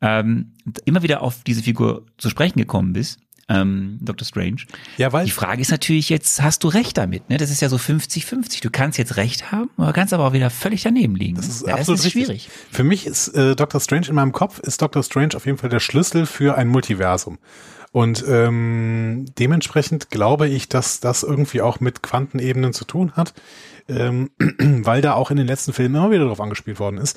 ähm, immer wieder auf diese Figur zu sprechen gekommen bist. Ähm, Dr. Strange. Ja, weil die Frage ist natürlich jetzt, hast du recht damit? Ne? Das ist ja so 50-50. Du kannst jetzt recht haben, aber kannst aber auch wieder völlig daneben liegen. Das ist ja, absolut das ist schwierig. Für mich ist äh, Dr. Strange in meinem Kopf ist Dr. Strange auf jeden Fall der Schlüssel für ein Multiversum. Und ähm, dementsprechend glaube ich, dass das irgendwie auch mit Quantenebenen zu tun hat, ähm, weil da auch in den letzten Filmen immer wieder drauf angespielt worden ist.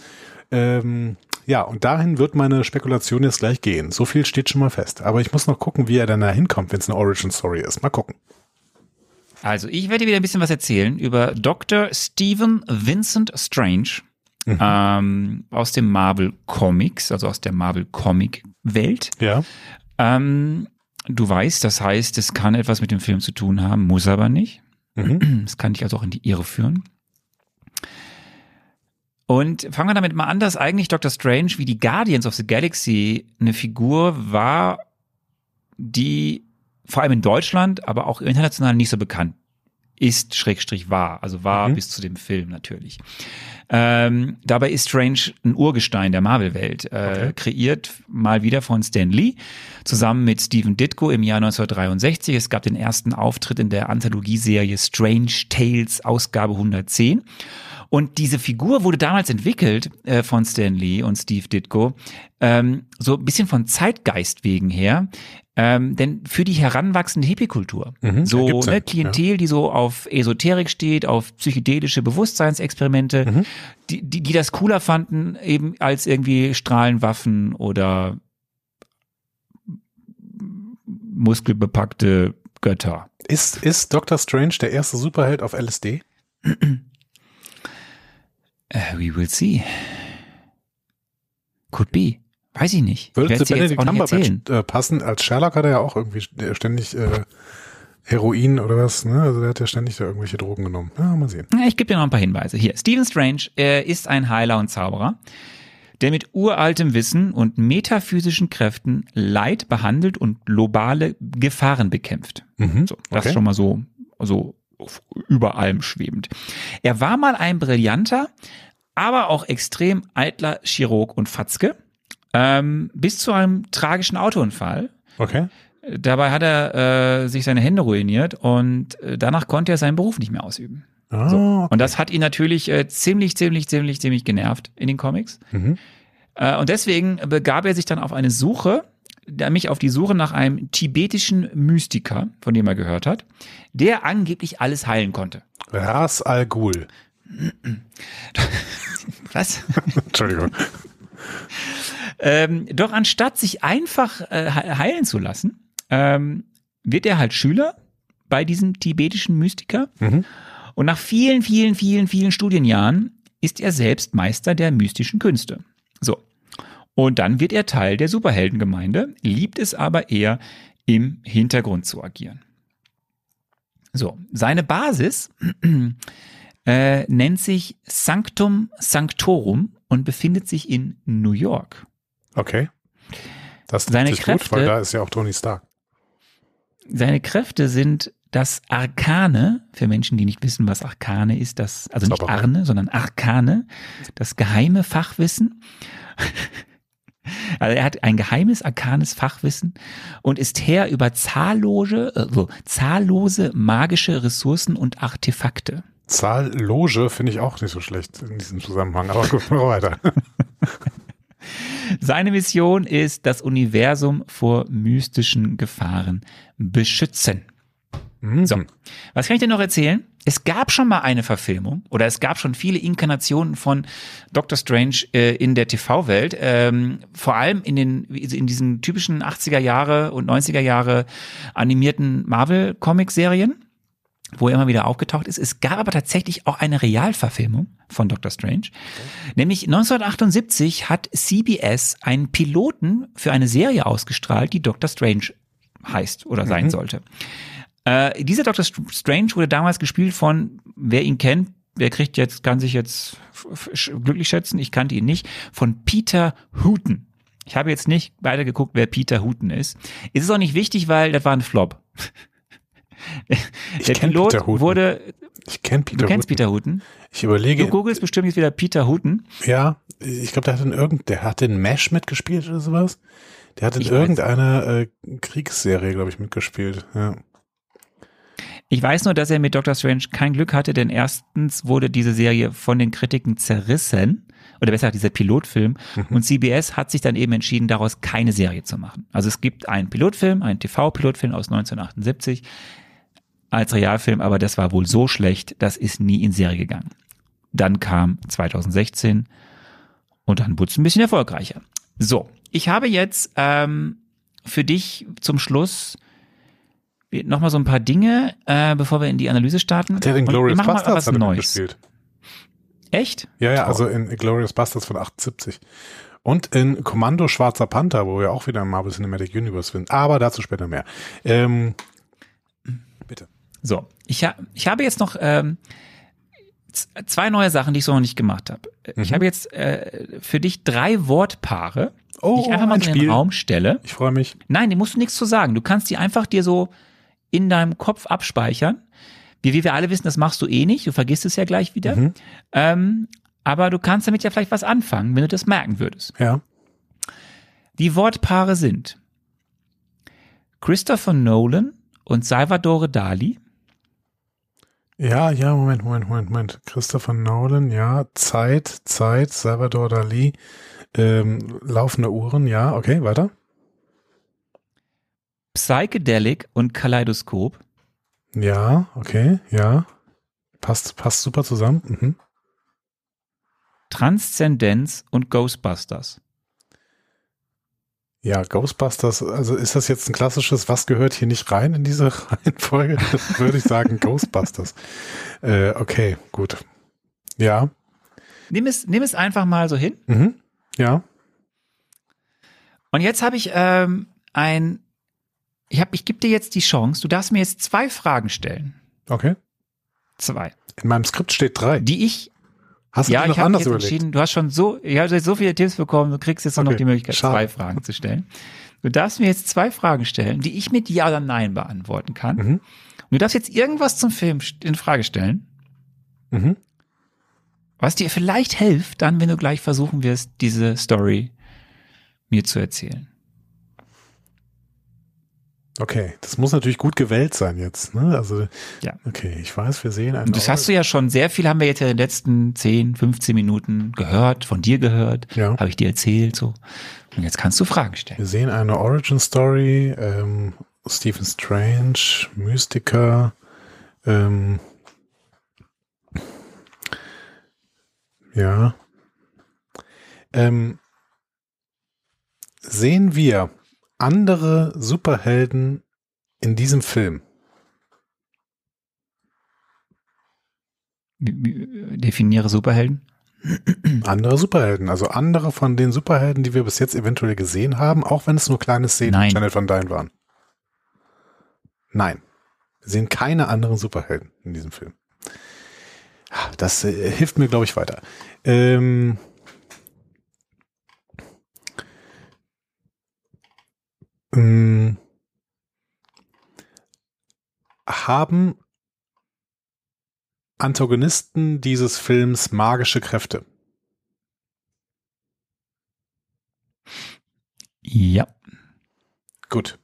Ähm, ja, und dahin wird meine Spekulation jetzt gleich gehen. So viel steht schon mal fest. Aber ich muss noch gucken, wie er dann da hinkommt, wenn es eine Origin Story ist. Mal gucken. Also, ich werde wieder ein bisschen was erzählen über Dr. Stephen Vincent Strange mhm. ähm, aus dem Marvel Comics, also aus der Marvel Comic Welt. Ja. Ähm, du weißt, das heißt, es kann etwas mit dem Film zu tun haben, muss aber nicht. Mhm. Das kann dich also auch in die Irre führen. Und fangen wir damit mal an, dass eigentlich Doctor Strange wie die Guardians of the Galaxy eine Figur war, die vor allem in Deutschland, aber auch international nicht so bekannt ist, Schrägstrich war. Also war mhm. bis zu dem Film natürlich. Ähm, dabei ist Strange ein Urgestein der Marvel-Welt, äh, okay. kreiert mal wieder von Stan Lee, zusammen mit Stephen Ditko im Jahr 1963. Es gab den ersten Auftritt in der Anthologieserie Strange Tales, Ausgabe 110. Und diese Figur wurde damals entwickelt äh, von Stan Lee und Steve Ditko, ähm, so ein bisschen von Zeitgeist wegen her. Ähm, denn für die heranwachsende Hippie-Kultur, mhm, so ne, Klientel, ja. die so auf Esoterik steht, auf psychedelische Bewusstseinsexperimente, mhm. die, die, die das cooler fanden, eben als irgendwie Strahlenwaffen oder muskelbepackte Götter. Ist, ist Doctor Strange der erste Superheld auf LSD? Uh, we will see. Could be. Weiß ich nicht. Würde zu Benedict Cumberbatch äh, passen? Als Sherlock hat er ja auch irgendwie ständig äh, Heroin oder was, ne? Also der hat ja ständig da irgendwelche Drogen genommen. Ja, mal sehen. Ich gebe dir noch ein paar Hinweise. Hier, Stephen Strange äh, ist ein Heiler und Zauberer, der mit uraltem Wissen und metaphysischen Kräften Leid behandelt und globale Gefahren bekämpft. Mhm, so, das okay. schon mal so, so über allem schwebend. Er war mal ein brillanter, aber auch extrem eitler Chirurg und Fatzke, ähm, bis zu einem tragischen Autounfall. Okay. Dabei hat er äh, sich seine Hände ruiniert und äh, danach konnte er seinen Beruf nicht mehr ausüben. Ah, so. okay. Und das hat ihn natürlich äh, ziemlich, ziemlich, ziemlich, ziemlich genervt in den Comics. Mhm. Äh, und deswegen begab er sich dann auf eine Suche mich auf die Suche nach einem tibetischen Mystiker, von dem er gehört hat, der angeblich alles heilen konnte. Ras Al Ghul. Was? Entschuldigung. Ähm, doch anstatt sich einfach äh, heilen zu lassen, ähm, wird er halt Schüler bei diesem tibetischen Mystiker. Mhm. Und nach vielen, vielen, vielen, vielen Studienjahren ist er selbst Meister der mystischen Künste. So. Und dann wird er Teil der Superheldengemeinde, liebt es aber eher im Hintergrund zu agieren. So, seine Basis äh, nennt sich Sanctum Sanctorum und befindet sich in New York. Okay. Das seine ist Kräfte, gut, weil da ist ja auch Tony Stark. Seine Kräfte sind das Arkane, für Menschen, die nicht wissen, was Arkane ist, das, also nicht Arne, sondern Arkane, das geheime Fachwissen. Also er hat ein geheimes, arkanes Fachwissen und ist Herr über zahllose, äh, zahllose magische Ressourcen und Artefakte. Zahl Loge finde ich auch nicht so schlecht in diesem Zusammenhang, aber gucken wir weiter. Seine Mission ist, das Universum vor mystischen Gefahren beschützen. So, was kann ich dir noch erzählen? Es gab schon mal eine Verfilmung oder es gab schon viele Inkarnationen von Doctor Strange äh, in der TV-Welt, ähm, vor allem in den in diesen typischen 80er Jahre und 90er Jahre animierten Marvel-Comic-Serien wo er immer wieder aufgetaucht ist. Es gab aber tatsächlich auch eine Realverfilmung von Doctor Strange. Okay. Nämlich 1978 hat CBS einen Piloten für eine Serie ausgestrahlt, die Doctor Strange heißt oder sein mhm. sollte. Äh, dieser Doctor Strange wurde damals gespielt von, wer ihn kennt, wer kriegt jetzt, kann sich jetzt glücklich schätzen, ich kannte ihn nicht, von Peter Hooten. Ich habe jetzt nicht weiter geguckt, wer Peter Hooten ist. Es ist auch nicht wichtig, weil das war ein Flop. Der Pilot wurde. Ich kenne Peter. Du kennst Hooten. Peter Hooten. Ich überlege. Du googelst bestimmt jetzt wieder Peter Hooten. Ja, ich glaube, der hat in irgend, der hat in Mesh mitgespielt oder sowas. Der hat in ich irgendeiner äh, Kriegsserie, glaube ich, mitgespielt. Ja. Ich weiß nur, dass er mit Doctor Strange kein Glück hatte, denn erstens wurde diese Serie von den Kritiken zerrissen oder besser dieser Pilotfilm. Mhm. Und CBS hat sich dann eben entschieden, daraus keine Serie zu machen. Also es gibt einen Pilotfilm, einen TV-Pilotfilm aus 1978 als Realfilm, aber das war wohl so schlecht, das ist nie in Serie gegangen. Dann kam 2016 und dann wurde es ein bisschen erfolgreicher. So, ich habe jetzt ähm, für dich zum Schluss nochmal so ein paar Dinge, äh, bevor wir in die Analyse starten. Der in Glorious Bastards was Neues. Gespielt. Echt? Ja, ja, also in Glorious Bastards von 78. Und in Kommando Schwarzer Panther, wo wir auch wieder im Marvel Cinematic Universe sind. Aber dazu später mehr. Ähm. So, ich, ha ich habe jetzt noch ähm, zwei neue Sachen, die ich so noch nicht gemacht habe. Mhm. Ich habe jetzt äh, für dich drei Wortpaare, oh, die ich einfach mal in den Raum stelle. Ich freue mich. Nein, die musst du nichts zu sagen. Du kannst die einfach dir so in deinem Kopf abspeichern. Wie, wie wir alle wissen, das machst du eh nicht. Du vergisst es ja gleich wieder. Mhm. Ähm, aber du kannst damit ja vielleicht was anfangen, wenn du das merken würdest. Ja. Die Wortpaare sind Christopher Nolan und Salvador Dali. Ja, ja, Moment, Moment, Moment, Moment. Christopher Nolan, ja. Zeit, Zeit, Salvador Dali. Ähm, laufende Uhren, ja, okay, weiter. Psychedelic und Kaleidoskop. Ja, okay, ja. Passt, passt super zusammen. Mhm. Transzendenz und Ghostbusters. Ja, Ghostbusters, also ist das jetzt ein klassisches, was gehört hier nicht rein in diese Reihenfolge? würde ich sagen Ghostbusters. Äh, okay, gut. Ja. Nimm es, nimm es einfach mal so hin. Mhm. Ja. Und jetzt habe ich ähm, ein ich, ich gebe dir jetzt die Chance, du darfst mir jetzt zwei Fragen stellen. Okay. Zwei. In meinem Skript steht drei. Die ich. Hast du ja, noch ich habe anders jetzt überlegt? entschieden, du hast schon so, ich habe so viele Tipps bekommen, du kriegst jetzt okay. noch die Möglichkeit, Schade. zwei Fragen zu stellen. Du darfst mir jetzt zwei Fragen stellen, die ich mit Ja oder Nein beantworten kann. Mhm. Und du darfst jetzt irgendwas zum Film in Frage stellen. Mhm. Was dir vielleicht hilft, dann, wenn du gleich versuchen wirst, diese Story mir zu erzählen. Okay, das muss natürlich gut gewählt sein jetzt. Ne? Also, ja. okay, ich weiß, wir sehen einen. Und das hast du ja schon sehr viel, haben wir jetzt ja in den letzten 10, 15 Minuten gehört, von dir gehört, ja. habe ich dir erzählt. so. Und jetzt kannst du Fragen stellen. Wir sehen eine Origin Story, ähm, Stephen Strange, Mystiker, ähm, ja. Ähm, sehen wir andere Superhelden in diesem Film? Definiere Superhelden. Andere Superhelden, also andere von den Superhelden, die wir bis jetzt eventuell gesehen haben, auch wenn es nur kleine Szenen Nein. Channel von Dein waren. Nein. Wir sehen keine anderen Superhelden in diesem Film. Das äh, hilft mir, glaube ich, weiter. Ähm, ähm, haben Antagonisten dieses Films magische Kräfte? Ja. Gut.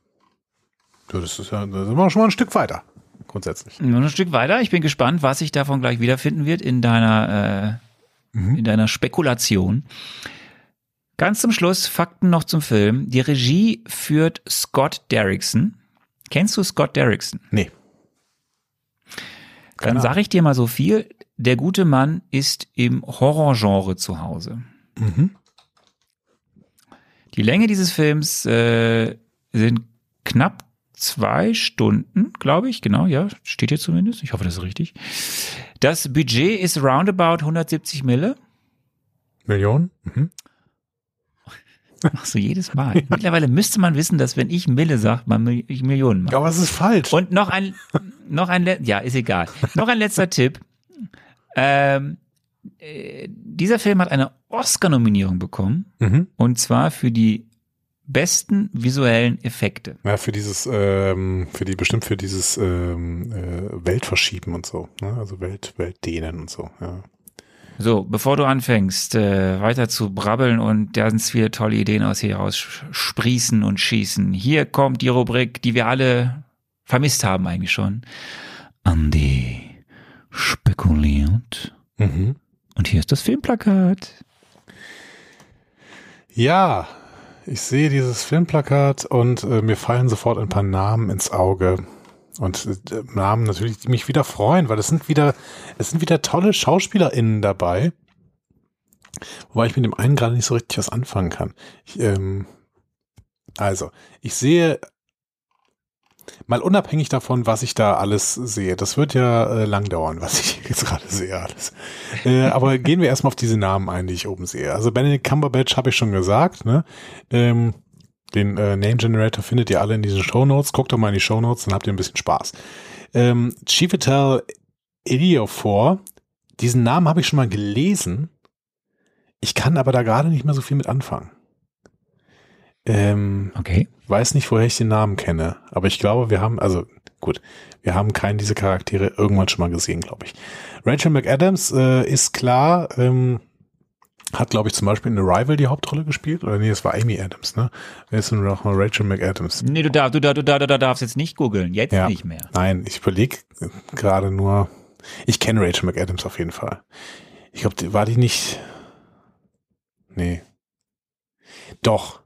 Das ist ja, da sind wir schon mal ein Stück weiter. grundsätzlich. Nur ein Stück weiter. Ich bin gespannt, was sich davon gleich wiederfinden wird in deiner, äh, in deiner Spekulation. Ganz zum Schluss Fakten noch zum Film. Die Regie führt Scott Derrickson. Kennst du Scott Derrickson? Nee. Dann sage ich dir mal so viel. Der gute Mann ist im Horrorgenre zu Hause. Mhm. Die Länge dieses Films äh, sind knapp zwei Stunden, glaube ich. Genau, ja, steht hier zumindest. Ich hoffe, das ist richtig. Das Budget ist roundabout 170 Mille. Millionen? Mhm. Machst du jedes Mal. Mittlerweile müsste man wissen, dass wenn ich Mille sage, man ich Millionen macht. Aber es ist falsch. Und noch ein, noch ein, ja, ist egal. Noch ein letzter Tipp. Ähm, äh, dieser Film hat eine Oscar-Nominierung bekommen. Mhm. Und zwar für die besten visuellen Effekte. Ja, für dieses, ähm, für die, bestimmt für dieses ähm, äh, Weltverschieben und so, ne? Also Welt, Weltdehnen und so, ja. So, bevor du anfängst, äh, weiter zu brabbeln und sind viele tolle Ideen aus hier raus sprießen und schießen. Hier kommt die Rubrik, die wir alle vermisst haben eigentlich schon. Andi spekuliert. Mhm. Und hier ist das Filmplakat. Ja, ich sehe dieses Filmplakat und äh, mir fallen sofort ein paar Namen ins Auge. Und äh, Namen natürlich, die mich wieder freuen, weil es sind wieder, es sind wieder tolle SchauspielerInnen dabei. Wobei ich mit dem einen gerade nicht so richtig was anfangen kann. Ich, ähm, also, ich sehe mal unabhängig davon, was ich da alles sehe. Das wird ja äh, lang dauern, was ich jetzt gerade sehe alles. Äh, aber gehen wir erstmal auf diese Namen ein, die ich oben sehe. Also Benedict Cumberbatch habe ich schon gesagt, ne? Ähm, den äh, Name Generator findet ihr alle in diesen Show Notes. Guckt doch mal in die Show Notes, dann habt ihr ein bisschen Spaß. Ähm, Chiwetel Ejiofor, diesen Namen habe ich schon mal gelesen. Ich kann aber da gerade nicht mehr so viel mit anfangen. Ähm, Okay. weiß nicht, woher ich den Namen kenne, aber ich glaube, wir haben, also gut, wir haben keinen dieser Charaktere irgendwann schon mal gesehen, glaube ich. Rachel McAdams äh, ist klar, ähm, hat, glaube ich, zum Beispiel in Arrival die Hauptrolle gespielt. Oder nee, es war Amy Adams, ne? Wer ist denn noch mal Rachel McAdams? Nee, du, darf, du, darf, du, darf, du darfst jetzt nicht googeln. Jetzt Ja. nicht mehr. Nein, ich überlege gerade nur. Ich kenne Rachel McAdams auf jeden Fall. Ich glaube, die, war die nicht. Nee. Doch.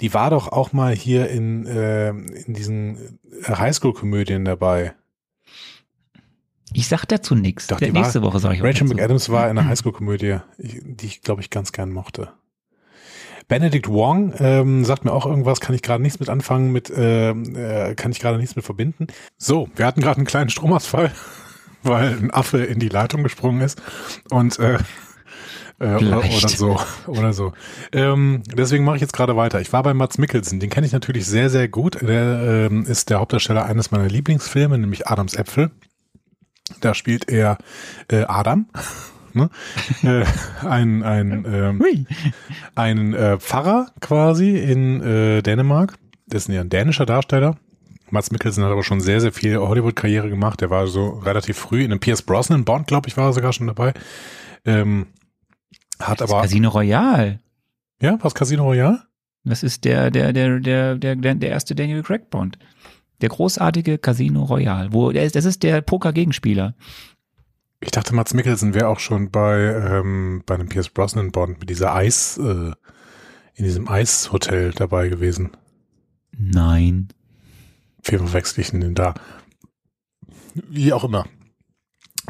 Die war doch auch mal hier in, äh, in diesen Highschool-Komödien dabei. Ich sag dazu nichts. Doch, die Nächste Woche sage ich Rachel. McAdams war in einer Highschool-Komödie, die ich, glaube ich, ganz gern mochte. Benedict Wong ähm, sagt mir auch irgendwas, kann ich gerade nichts mit anfangen, mit ähm, äh, kann ich gerade nichts mit verbinden. So, wir hatten gerade einen kleinen Stromausfall, weil ein Affe in die Leitung gesprungen ist und äh, äh, oder so oder so. Ähm, deswegen mache ich jetzt gerade weiter. Ich war bei Mats Mikkelsen, den kenne ich natürlich sehr sehr gut. Der ähm, ist der Hauptdarsteller eines meiner Lieblingsfilme, nämlich Adams Äpfel. Da spielt er äh, Adam, ne? äh, ein, ein, ähm, ein äh, Pfarrer quasi in äh, Dänemark. Das ist ein dänischer Darsteller. Mats Mikkelsen hat aber schon sehr, sehr viel Hollywood-Karriere gemacht. Der war so relativ früh in einem Pierce Brosnan Bond, glaube ich, war er sogar schon dabei. Ähm, hat aber, Casino Royale. ja, was Casino Royale? Das ist der, der, der, der, der, der, der erste Daniel Craig Bond. Der großartige Casino Royale. Wo, der ist, das ist der Poker-Gegenspieler. Ich dachte, Mats Mikkelsen wäre auch schon bei, ähm, bei einem Pierce Brosnan Bond mit dieser Eis, äh, in diesem Eishotel dabei gewesen. Nein. Wie verwechsel ich denn da? Wie auch immer.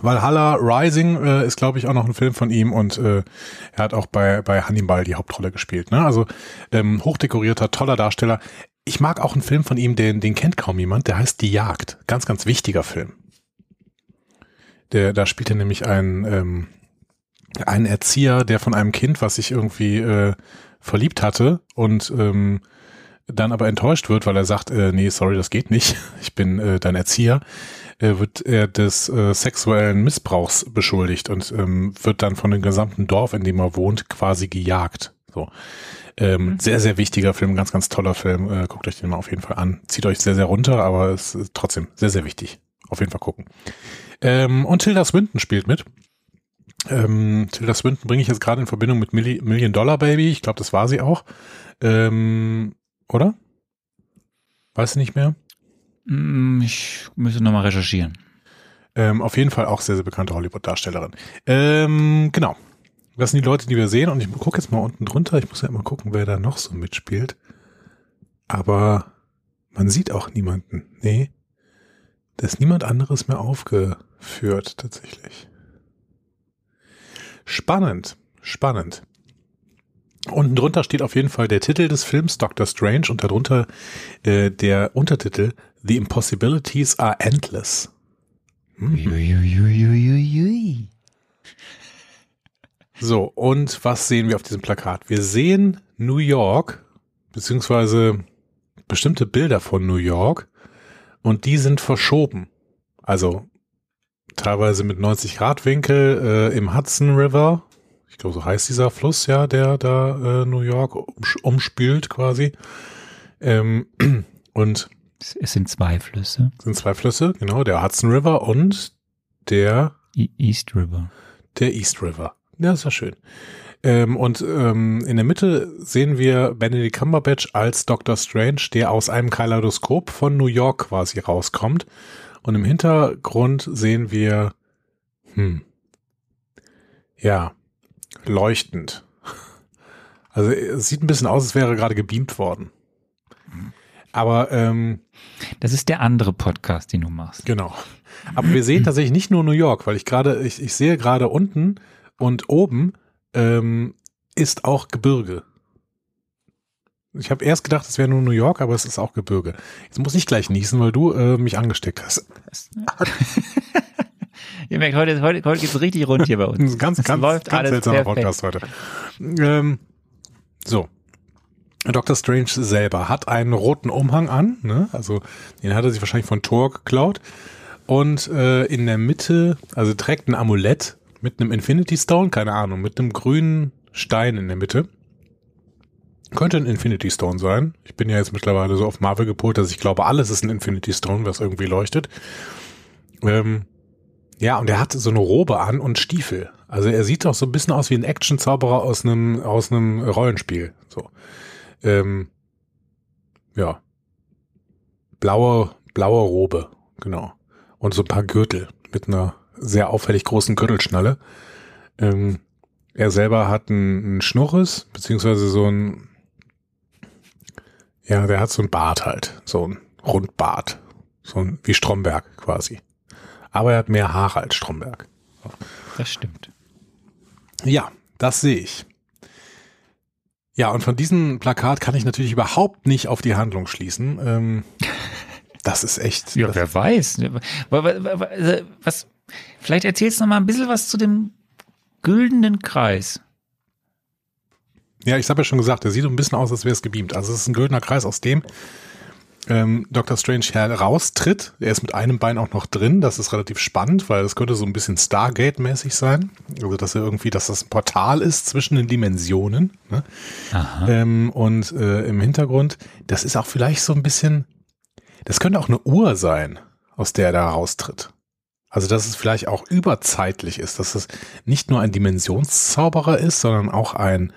Valhalla Rising äh, ist, glaube ich, auch noch ein Film von ihm und äh, er hat auch bei, bei Hannibal die Hauptrolle gespielt. Ne? Also ähm, hochdekorierter, toller Darsteller. Ich mag auch einen Film von ihm, den, den kennt kaum jemand, der heißt Die Jagd. Ganz, ganz wichtiger Film. Der, da spielt er nämlich einen, ähm, einen Erzieher, der von einem Kind, was sich irgendwie äh, verliebt hatte und ähm, dann aber enttäuscht wird, weil er sagt, äh, nee, sorry, das geht nicht, ich bin äh, dein Erzieher, äh, wird er des äh, sexuellen Missbrauchs beschuldigt und ähm, wird dann von dem gesamten Dorf, in dem er wohnt, quasi gejagt. So. Ähm, Sehr, sehr wichtiger Film, ganz, ganz toller Film. Äh, guckt euch den mal auf jeden Fall an. Zieht euch sehr, sehr runter, aber es ist trotzdem sehr, sehr wichtig. Auf jeden Fall gucken. Ähm, und Tilda Swinton spielt mit. Ähm, Tilda Swinton bringe ich jetzt gerade in Verbindung mit Milli Million Dollar Baby. Ich glaube, das war sie auch. Ähm, oder? Weißt du nicht mehr? Mm, Ich müsste nochmal recherchieren. Ähm, auf jeden Fall auch sehr, sehr bekannte Hollywood-Darstellerin. Ähm, genau. Das sind die Leute, die wir sehen. Und ich gucke jetzt mal unten drunter. Ich muss ja immer gucken, wer da noch so mitspielt. Aber man sieht auch niemanden. Nee. Da ist niemand anderes mehr aufgeführt, tatsächlich. Spannend. Spannend. Unten drunter steht auf jeden Fall der Titel des Films Doctor Strange und darunter äh, der Untertitel The Impossibilities are Endless. Uiuiuiuiui. So, und was sehen wir auf diesem Plakat? Wir sehen New York, beziehungsweise bestimmte Bilder von New York und die sind verschoben. Also teilweise mit 90 Grad Winkel äh, im Hudson River. Ich glaube, so heißt dieser Fluss, ja, der da äh, New York umspült quasi. Ähm, und Es es sind zwei Flüsse. sind zwei Flüsse, genau, der Hudson River und der E- East River. Der East River. Ja, ist ja schön. Ähm, und ähm, in der Mitte sehen wir Benedict Cumberbatch als Dr. Strange, der aus einem Kaleidoskop von New York quasi rauskommt. Und im Hintergrund sehen wir, hm, ja, leuchtend. Also es sieht ein bisschen aus, als wäre gerade gebeamt worden. Aber ähm, Das ist der andere Podcast, den du machst. Genau. Aber wir sehen tatsächlich nicht nur New York, weil ich gerade, ich, ich sehe gerade unten und oben ähm, ist auch Gebirge. Ich habe erst gedacht, es wäre nur New York, aber es ist auch Gebirge. Jetzt muss ich gleich niesen, weil du äh, mich angesteckt hast. Ihr merkt, heute, heute, heute geht's richtig rund hier bei Das ist uns. ganz, Es ganz, läuft ganz alles seltsamer perfekt. Podcast heute. Ähm, so. Dr. Strange selber hat einen roten Umhang an, ne? also den hat er sich wahrscheinlich von Thor geklaut. Und äh, in der Mitte, also trägt ein Amulett mit einem Infinity Stone, keine Ahnung, mit einem grünen Stein in der Mitte. Könnte ein Infinity Stone sein. Ich bin ja jetzt mittlerweile so auf Marvel gepolt, dass ich glaube, alles ist ein Infinity Stone, was irgendwie leuchtet. Ähm, ja, und er hat so eine Robe an und Stiefel. Also er sieht doch so ein bisschen aus wie ein Action-Zauberer aus einem, aus einem Rollenspiel. So. Ähm, ja. Blaue, blaue Robe, genau. Und so ein paar Gürtel mit einer sehr auffällig großen Gürtelschnalle. Ähm, er selber hat einen, einen Schnurres, beziehungsweise so ein, ja, der hat so ein Bart halt, so ein Rundbart. So ein, wie Stromberg quasi. Aber er hat mehr Haare als Stromberg. Das stimmt. Ja, das sehe ich. Ja, und von diesem Plakat kann ich natürlich überhaupt nicht auf die Handlung schließen. Ähm, das ist echt. Ja, wer weiß. Wa- wa- Was, vielleicht erzählst du noch mal ein bisschen was zu dem güldenen Kreis. ja, ich habe ja schon gesagt, der sieht so ein bisschen aus, als wäre es gebeamt. Also es ist ein goldener Kreis, aus dem ähm, Dr. Strange heraustritt. Er ist mit einem Bein auch noch drin. Das ist relativ spannend, weil das könnte so ein bisschen Stargate-mäßig sein. Also dass er irgendwie, dass das ein Portal ist zwischen den Dimensionen. Ne? Ähm, und äh, im Hintergrund, das ist auch vielleicht so ein bisschen, das könnte auch eine Uhr sein, aus der er da raustritt. Also dass es vielleicht auch überzeitlich ist, dass es nicht nur ein Dimensionszauberer ist, sondern auch ein,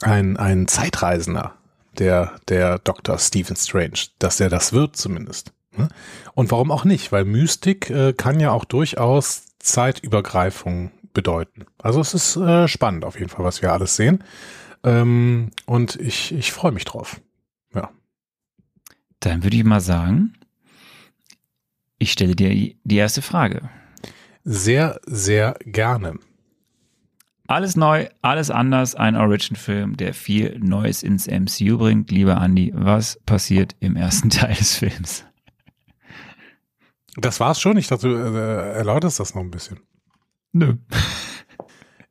ein, ein Zeitreisender, der, der Dr. Stephen Strange, dass er das wird zumindest. ne? Und warum auch nicht? Weil Mystik äh, kann ja auch durchaus Zeitübergreifung bedeuten. Also es ist äh, spannend auf jeden Fall, was wir alles sehen. Ähm, und ich, ich freue mich drauf. Ja. Dann würde ich mal sagen, ich stelle dir die erste Frage. Sehr, sehr gerne. Alles neu, alles anders, ein Origin-Film, der viel Neues ins MCU bringt. Lieber Andy, was passiert im ersten Teil des Films? Das war's schon. Ich dachte, du äh, erläuterst das noch ein bisschen. Nö.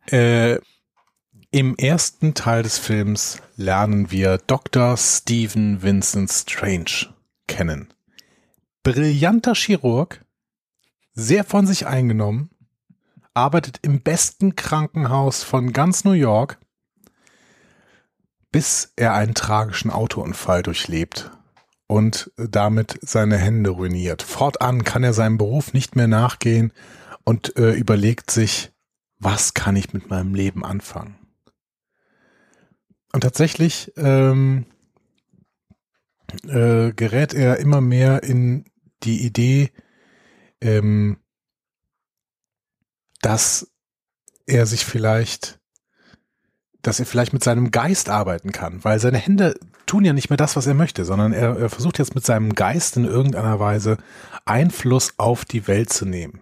Äh, Im ersten Teil des Films lernen wir Dr. Stephen Vincent Strange kennen. Brillanter Chirurg, sehr von sich eingenommen, arbeitet im besten Krankenhaus von ganz New York, bis er einen tragischen Autounfall durchlebt und damit seine Hände ruiniert. Fortan kann er seinem Beruf nicht mehr nachgehen und äh, überlegt sich, was kann ich mit meinem Leben anfangen? Und tatsächlich ähm, äh, gerät er immer mehr in die Idee, ähm, dass er sich vielleicht, dass er vielleicht mit seinem Geist arbeiten kann, weil seine Hände tun ja nicht mehr das, was er möchte, sondern er, er versucht jetzt mit seinem Geist in irgendeiner Weise Einfluss auf die Welt zu nehmen.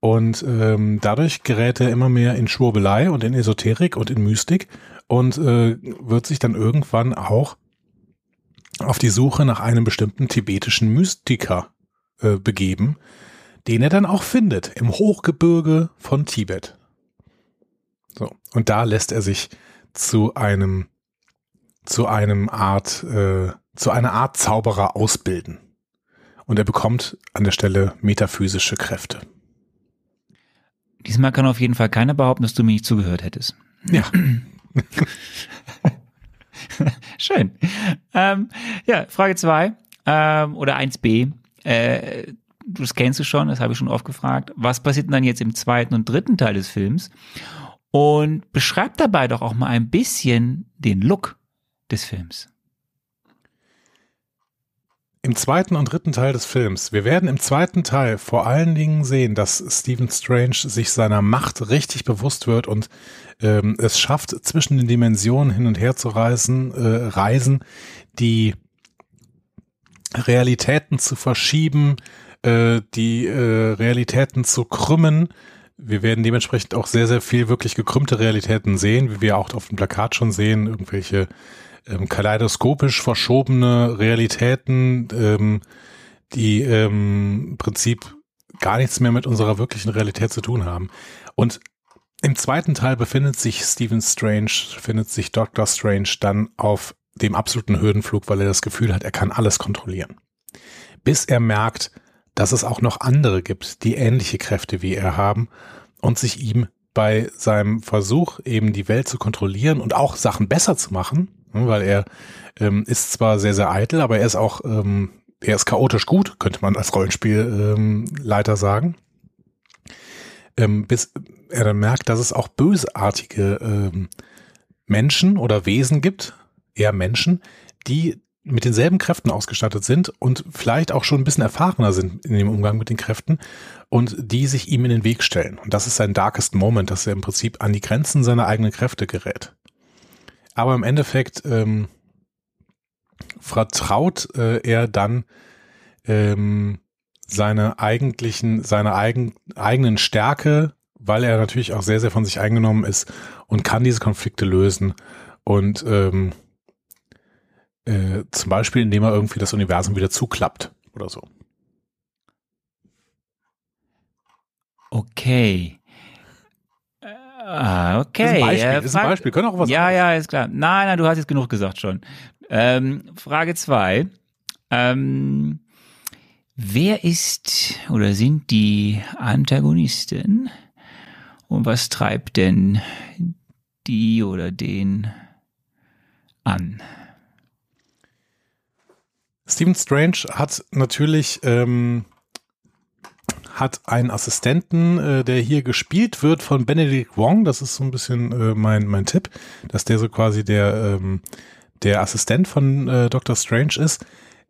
Und ähm, dadurch gerät er immer mehr in Schwurbelei und in Esoterik und in Mystik und äh, wird sich dann irgendwann auch auf die Suche nach einem bestimmten tibetischen Mystiker äh, begeben, den er dann auch findet im Hochgebirge von Tibet. So, und da lässt er sich zu einem zu einem Art äh, zu einer Art Zauberer ausbilden. Und er bekommt an der Stelle metaphysische Kräfte. Diesmal kann auf jeden Fall keiner behaupten, dass du mir nicht zugehört hättest. Ja. Schön. Ähm, ja, Frage zwei ähm, oder 1b. Äh, das kennst du schon, das habe ich schon oft gefragt. Was passiert denn dann jetzt im zweiten und dritten Teil des Films? Und beschreib dabei doch auch mal ein bisschen den Look des Films. Im zweiten und dritten Teil des Films. Wir werden im zweiten Teil vor allen Dingen sehen, dass Stephen Strange sich seiner Macht richtig bewusst wird und ähm, es schafft, zwischen den Dimensionen hin und her zu reisen, äh, reisen, die Realitäten zu verschieben, äh, die äh, Realitäten zu krümmen. Wir werden dementsprechend auch sehr, sehr viel wirklich gekrümmte Realitäten sehen, wie wir auch auf dem Plakat schon sehen, irgendwelche ähm, kaleidoskopisch verschobene Realitäten, ähm, die ähm, im Prinzip gar nichts mehr mit unserer wirklichen Realität zu tun haben. Und im zweiten Teil befindet sich Stephen Strange, findet sich Doctor Strange dann auf dem absoluten Höhenflug, weil er das Gefühl hat, er kann alles kontrollieren. Bis er merkt, dass es auch noch andere gibt, die ähnliche Kräfte wie er haben und sich ihm bei seinem Versuch, eben die Welt zu kontrollieren und auch Sachen besser zu machen, weil er ähm, ist zwar sehr, sehr eitel, aber er ist auch, ähm, er ist chaotisch gut, könnte man als Rollenspielleiter ähm, sagen. Ähm, bis er dann merkt, dass es auch bösartige ähm, Menschen oder Wesen gibt, eher Menschen, die mit denselben Kräften ausgestattet sind und vielleicht auch schon ein bisschen erfahrener sind in dem Umgang mit den Kräften und die sich ihm in den Weg stellen. Und das ist sein darkest Moment, dass er im Prinzip an die Grenzen seiner eigenen Kräfte gerät. Aber im Endeffekt ähm, vertraut äh, er dann ähm, seine eigentlichen, seine eigen, eigenen Stärke, weil er natürlich auch sehr, sehr von sich eingenommen ist und kann diese Konflikte lösen. Und ähm, äh, zum Beispiel, indem er irgendwie das Universum wieder zuklappt oder so. Okay. Ah, okay. Das ist ein Beispiel. Das ist ein Beispiel. Können auch was Ja, ja, ist klar. Nein, nein, du hast jetzt genug gesagt schon. Ähm, Frage zwei. Ähm, wer ist oder sind die Antagonisten? Und was treibt denn die oder den an? Stephen Strange hat natürlich ähm, hat einen Assistenten, äh, der hier gespielt wird von Benedict Wong. Das ist so ein bisschen äh, mein, mein Tipp, dass der so quasi der, ähm, der Assistent von äh, Dr. Strange ist.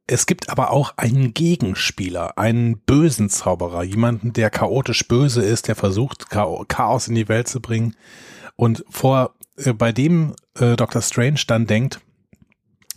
Es gibt aber auch einen Gegenspieler, einen bösen Zauberer, jemanden, der chaotisch böse ist, der versucht, Chaos in die Welt zu bringen. Und vor, äh, bei dem äh, Dr. Strange dann denkt,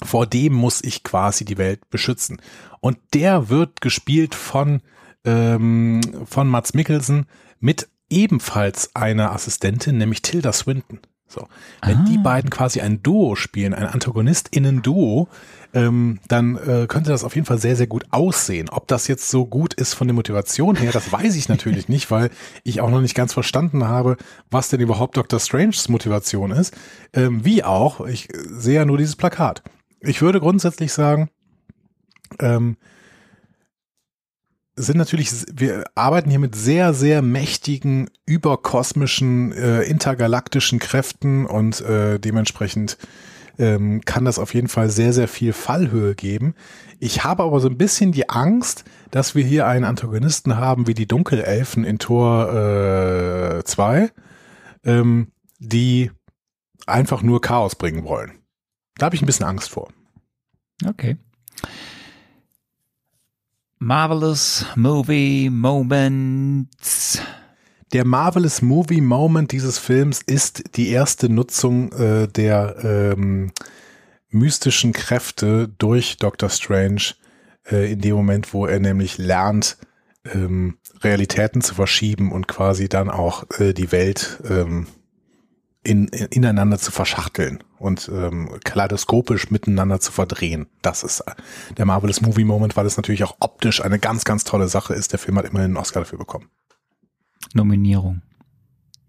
vor dem muss ich quasi die Welt beschützen. Und der wird gespielt von ähm, von Mats Mikkelsen mit ebenfalls einer Assistentin, nämlich Tilda Swinton. So, wenn ah. die beiden quasi ein Duo spielen, ein Antagonistinnen-Duo, ähm, dann äh, könnte das auf jeden Fall sehr, sehr gut aussehen. Ob das jetzt so gut ist von der Motivation her, das weiß ich natürlich nicht, weil ich auch noch nicht ganz verstanden habe, was denn überhaupt Dr. Stranges Motivation ist. Ähm, wie auch, ich sehe ja nur dieses Plakat. Ich würde grundsätzlich sagen, ähm, sind natürlich, wir arbeiten hier mit sehr, sehr mächtigen, überkosmischen, äh, intergalaktischen Kräften und äh, dementsprechend ähm, kann das auf jeden Fall sehr, sehr viel Fallhöhe geben. Ich habe aber so ein bisschen die Angst, dass wir hier einen Antagonisten haben wie die Dunkelelfen in Tor 2, äh, ähm, die einfach nur Chaos bringen wollen. Da habe ich ein bisschen Angst vor. Okay. Marvelous Movie Moments. Der Marvelous Movie Moment dieses Films ist die erste Nutzung äh, der ähm, mystischen Kräfte durch Doctor Strange äh, in dem Moment, wo er nämlich lernt, ähm, Realitäten zu verschieben und quasi dann auch äh, die Welt ähm, in, in, ineinander zu verschachteln und ähm, kaleidoskopisch miteinander zu verdrehen. Das ist der Marvelous Movie Moment, weil es natürlich auch optisch eine ganz, ganz tolle Sache ist. Der Film hat immerhin einen Oscar dafür bekommen. Nominierung.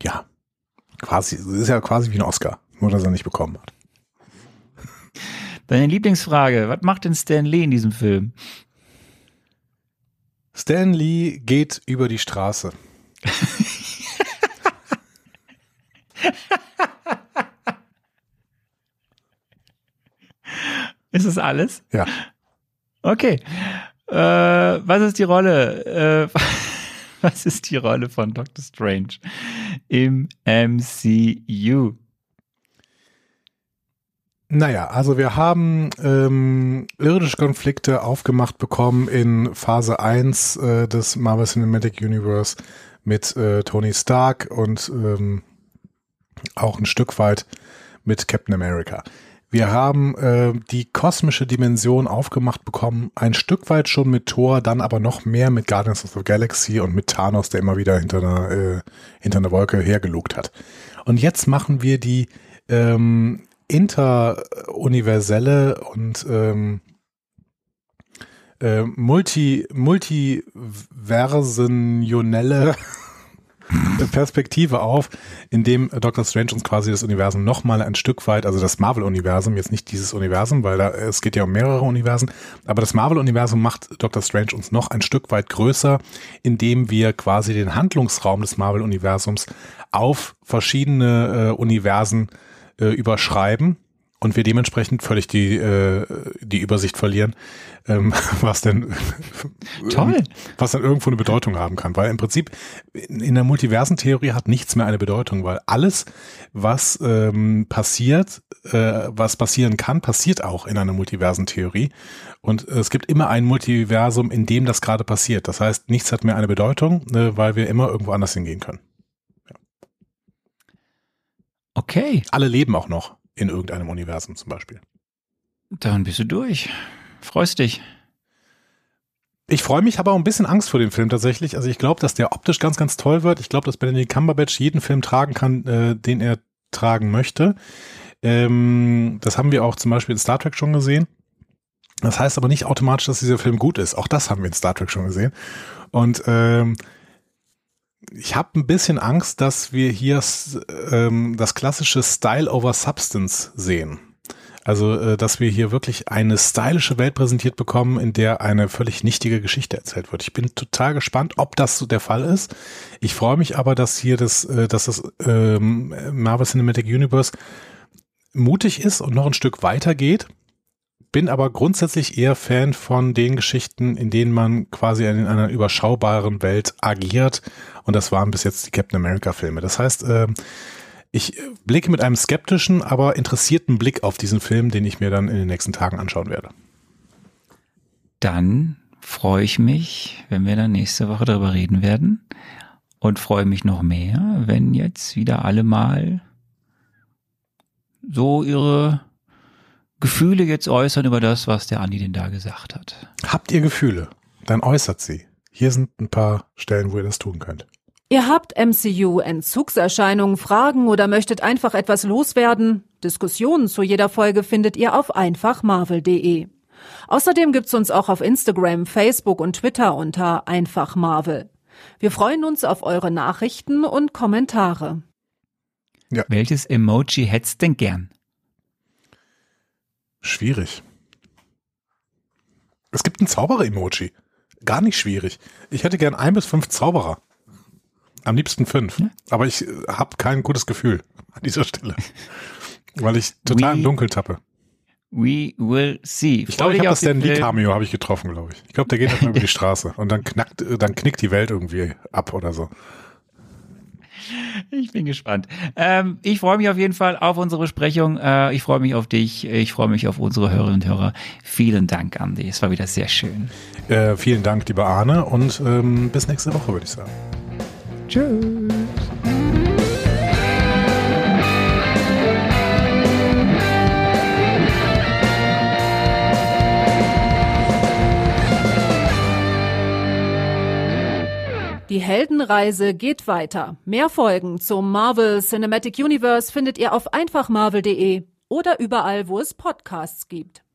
Ja, quasi, ist ja quasi wie ein Oscar, nur dass er nicht bekommen hat. Deine Lieblingsfrage, was macht denn Stan Lee in diesem Film? Stan Lee geht über die Straße. Ist das alles? Ja. Okay. Äh, was ist die Rolle? Äh, was ist die Rolle von Doctor Strange im MCU? Naja, also wir haben ähm, irdische Konflikte aufgemacht bekommen in Phase 1 äh, des Marvel Cinematic Universe mit äh, Tony Stark und ähm, auch ein Stück weit mit Captain America. Wir haben äh, die kosmische Dimension aufgemacht bekommen, ein Stück weit schon mit Thor, dann aber noch mehr mit Guardians of the Galaxy und mit Thanos, der immer wieder hinter einer, äh, hinter einer Wolke hergelugt hat. Und jetzt machen wir die ähm, interuniverselle und ähm, äh, multi multiversenionelle Perspektive auf, in dem Doctor Strange uns quasi das Universum nochmal ein Stück weit, also das Marvel-Universum, jetzt nicht dieses Universum, weil da, es geht ja um mehrere Universen, aber das Marvel-Universum macht Doctor Strange uns noch ein Stück weit größer, indem wir quasi den Handlungsraum des Marvel-Universums auf verschiedene äh, Universen äh, überschreiben und wir dementsprechend völlig die, äh, die Übersicht verlieren, ähm, was denn Toll. was dann irgendwo eine Bedeutung haben kann. Weil im Prinzip in der Multiversentheorie hat nichts mehr eine Bedeutung, weil alles, was ähm, passiert, äh, was passieren kann, passiert auch in einer Multiversentheorie. Und es gibt immer ein Multiversum, in dem das gerade passiert. Das heißt, nichts hat mehr eine Bedeutung, ne, weil wir immer irgendwo anders hingehen können. Okay, Alle leben auch noch in irgendeinem Universum zum Beispiel. dann bist du durch. Freust dich. Ich freue mich, habe auch ein bisschen Angst vor dem Film tatsächlich. Also ich glaube, dass der optisch ganz, ganz toll wird. Ich glaube, dass Benedict Cumberbatch jeden Film tragen kann, äh, den er tragen möchte. Ähm, das haben wir auch zum Beispiel in Star Trek schon gesehen. Das heißt aber nicht automatisch, dass dieser Film gut ist. Auch das haben wir in Star Trek schon gesehen. Und ähm, ich habe ein bisschen Angst, dass wir hier ähm, das klassische Style over Substance sehen. Also, äh, dass wir hier wirklich eine stylische Welt präsentiert bekommen, in der eine völlig nichtige Geschichte erzählt wird. Ich bin total gespannt, ob das so der Fall ist. Ich freue mich aber, dass hier das, äh, dass das ähm, Marvel Cinematic Universe mutig ist und noch ein Stück weiter geht. Bin aber grundsätzlich eher Fan von den Geschichten, in denen man quasi in einer überschaubaren Welt agiert. Und das waren bis jetzt die Captain America Filme. Das heißt, ähm, ich blicke mit einem skeptischen, aber interessierten Blick auf diesen Film, den ich mir dann in den nächsten Tagen anschauen werde. Dann freue ich mich, wenn wir dann nächste Woche darüber reden werden. Und freue mich noch mehr, wenn jetzt wieder alle mal so ihre Gefühle jetzt äußern über das, was der Andi denn da gesagt hat. Habt ihr Gefühle? Dann äußert sie. Hier sind ein paar Stellen, wo ihr das tun könnt. Ihr habt MCU-Entzugserscheinungen, Fragen oder möchtet einfach etwas loswerden? Diskussionen zu jeder Folge findet ihr auf einfachmarvel.de. Außerdem gibt's uns auch auf Instagram, Facebook und Twitter unter einfachmarvel. Wir freuen uns auf eure Nachrichten und Kommentare. Welches Emoji hättest denn gern? Schwierig. Es gibt ein Zauberer-Emoji. Gar nicht schwierig. Ich hätte gern ein bis fünf Zauberer. Am liebsten fünf. Ja. Aber ich habe kein gutes Gefühl an dieser Stelle. Weil ich total im We- Dunkeln tappe. We will see. Ich glaube, ich habe das Stan Lee Cameo habe ich getroffen, glaube ich. Ich glaube, der geht einfach über die Straße und dann knackt, dann knickt die Welt irgendwie ab oder so. Ich bin gespannt. Ähm, ich freue mich auf jeden Fall auf unsere Besprechung. Äh, ich freue mich auf dich. Ich freue mich auf unsere Hörerinnen und Hörer. Vielen Dank, Andi. Es war wieder sehr schön. Äh, vielen Dank, lieber Arne. Und ähm, bis nächste Woche, würde ich sagen. Tschüss. Die Heldenreise geht weiter. Mehr Folgen zum Marvel Cinematic Universe findet ihr auf einfachmarvel.de oder überall, wo es Podcasts gibt.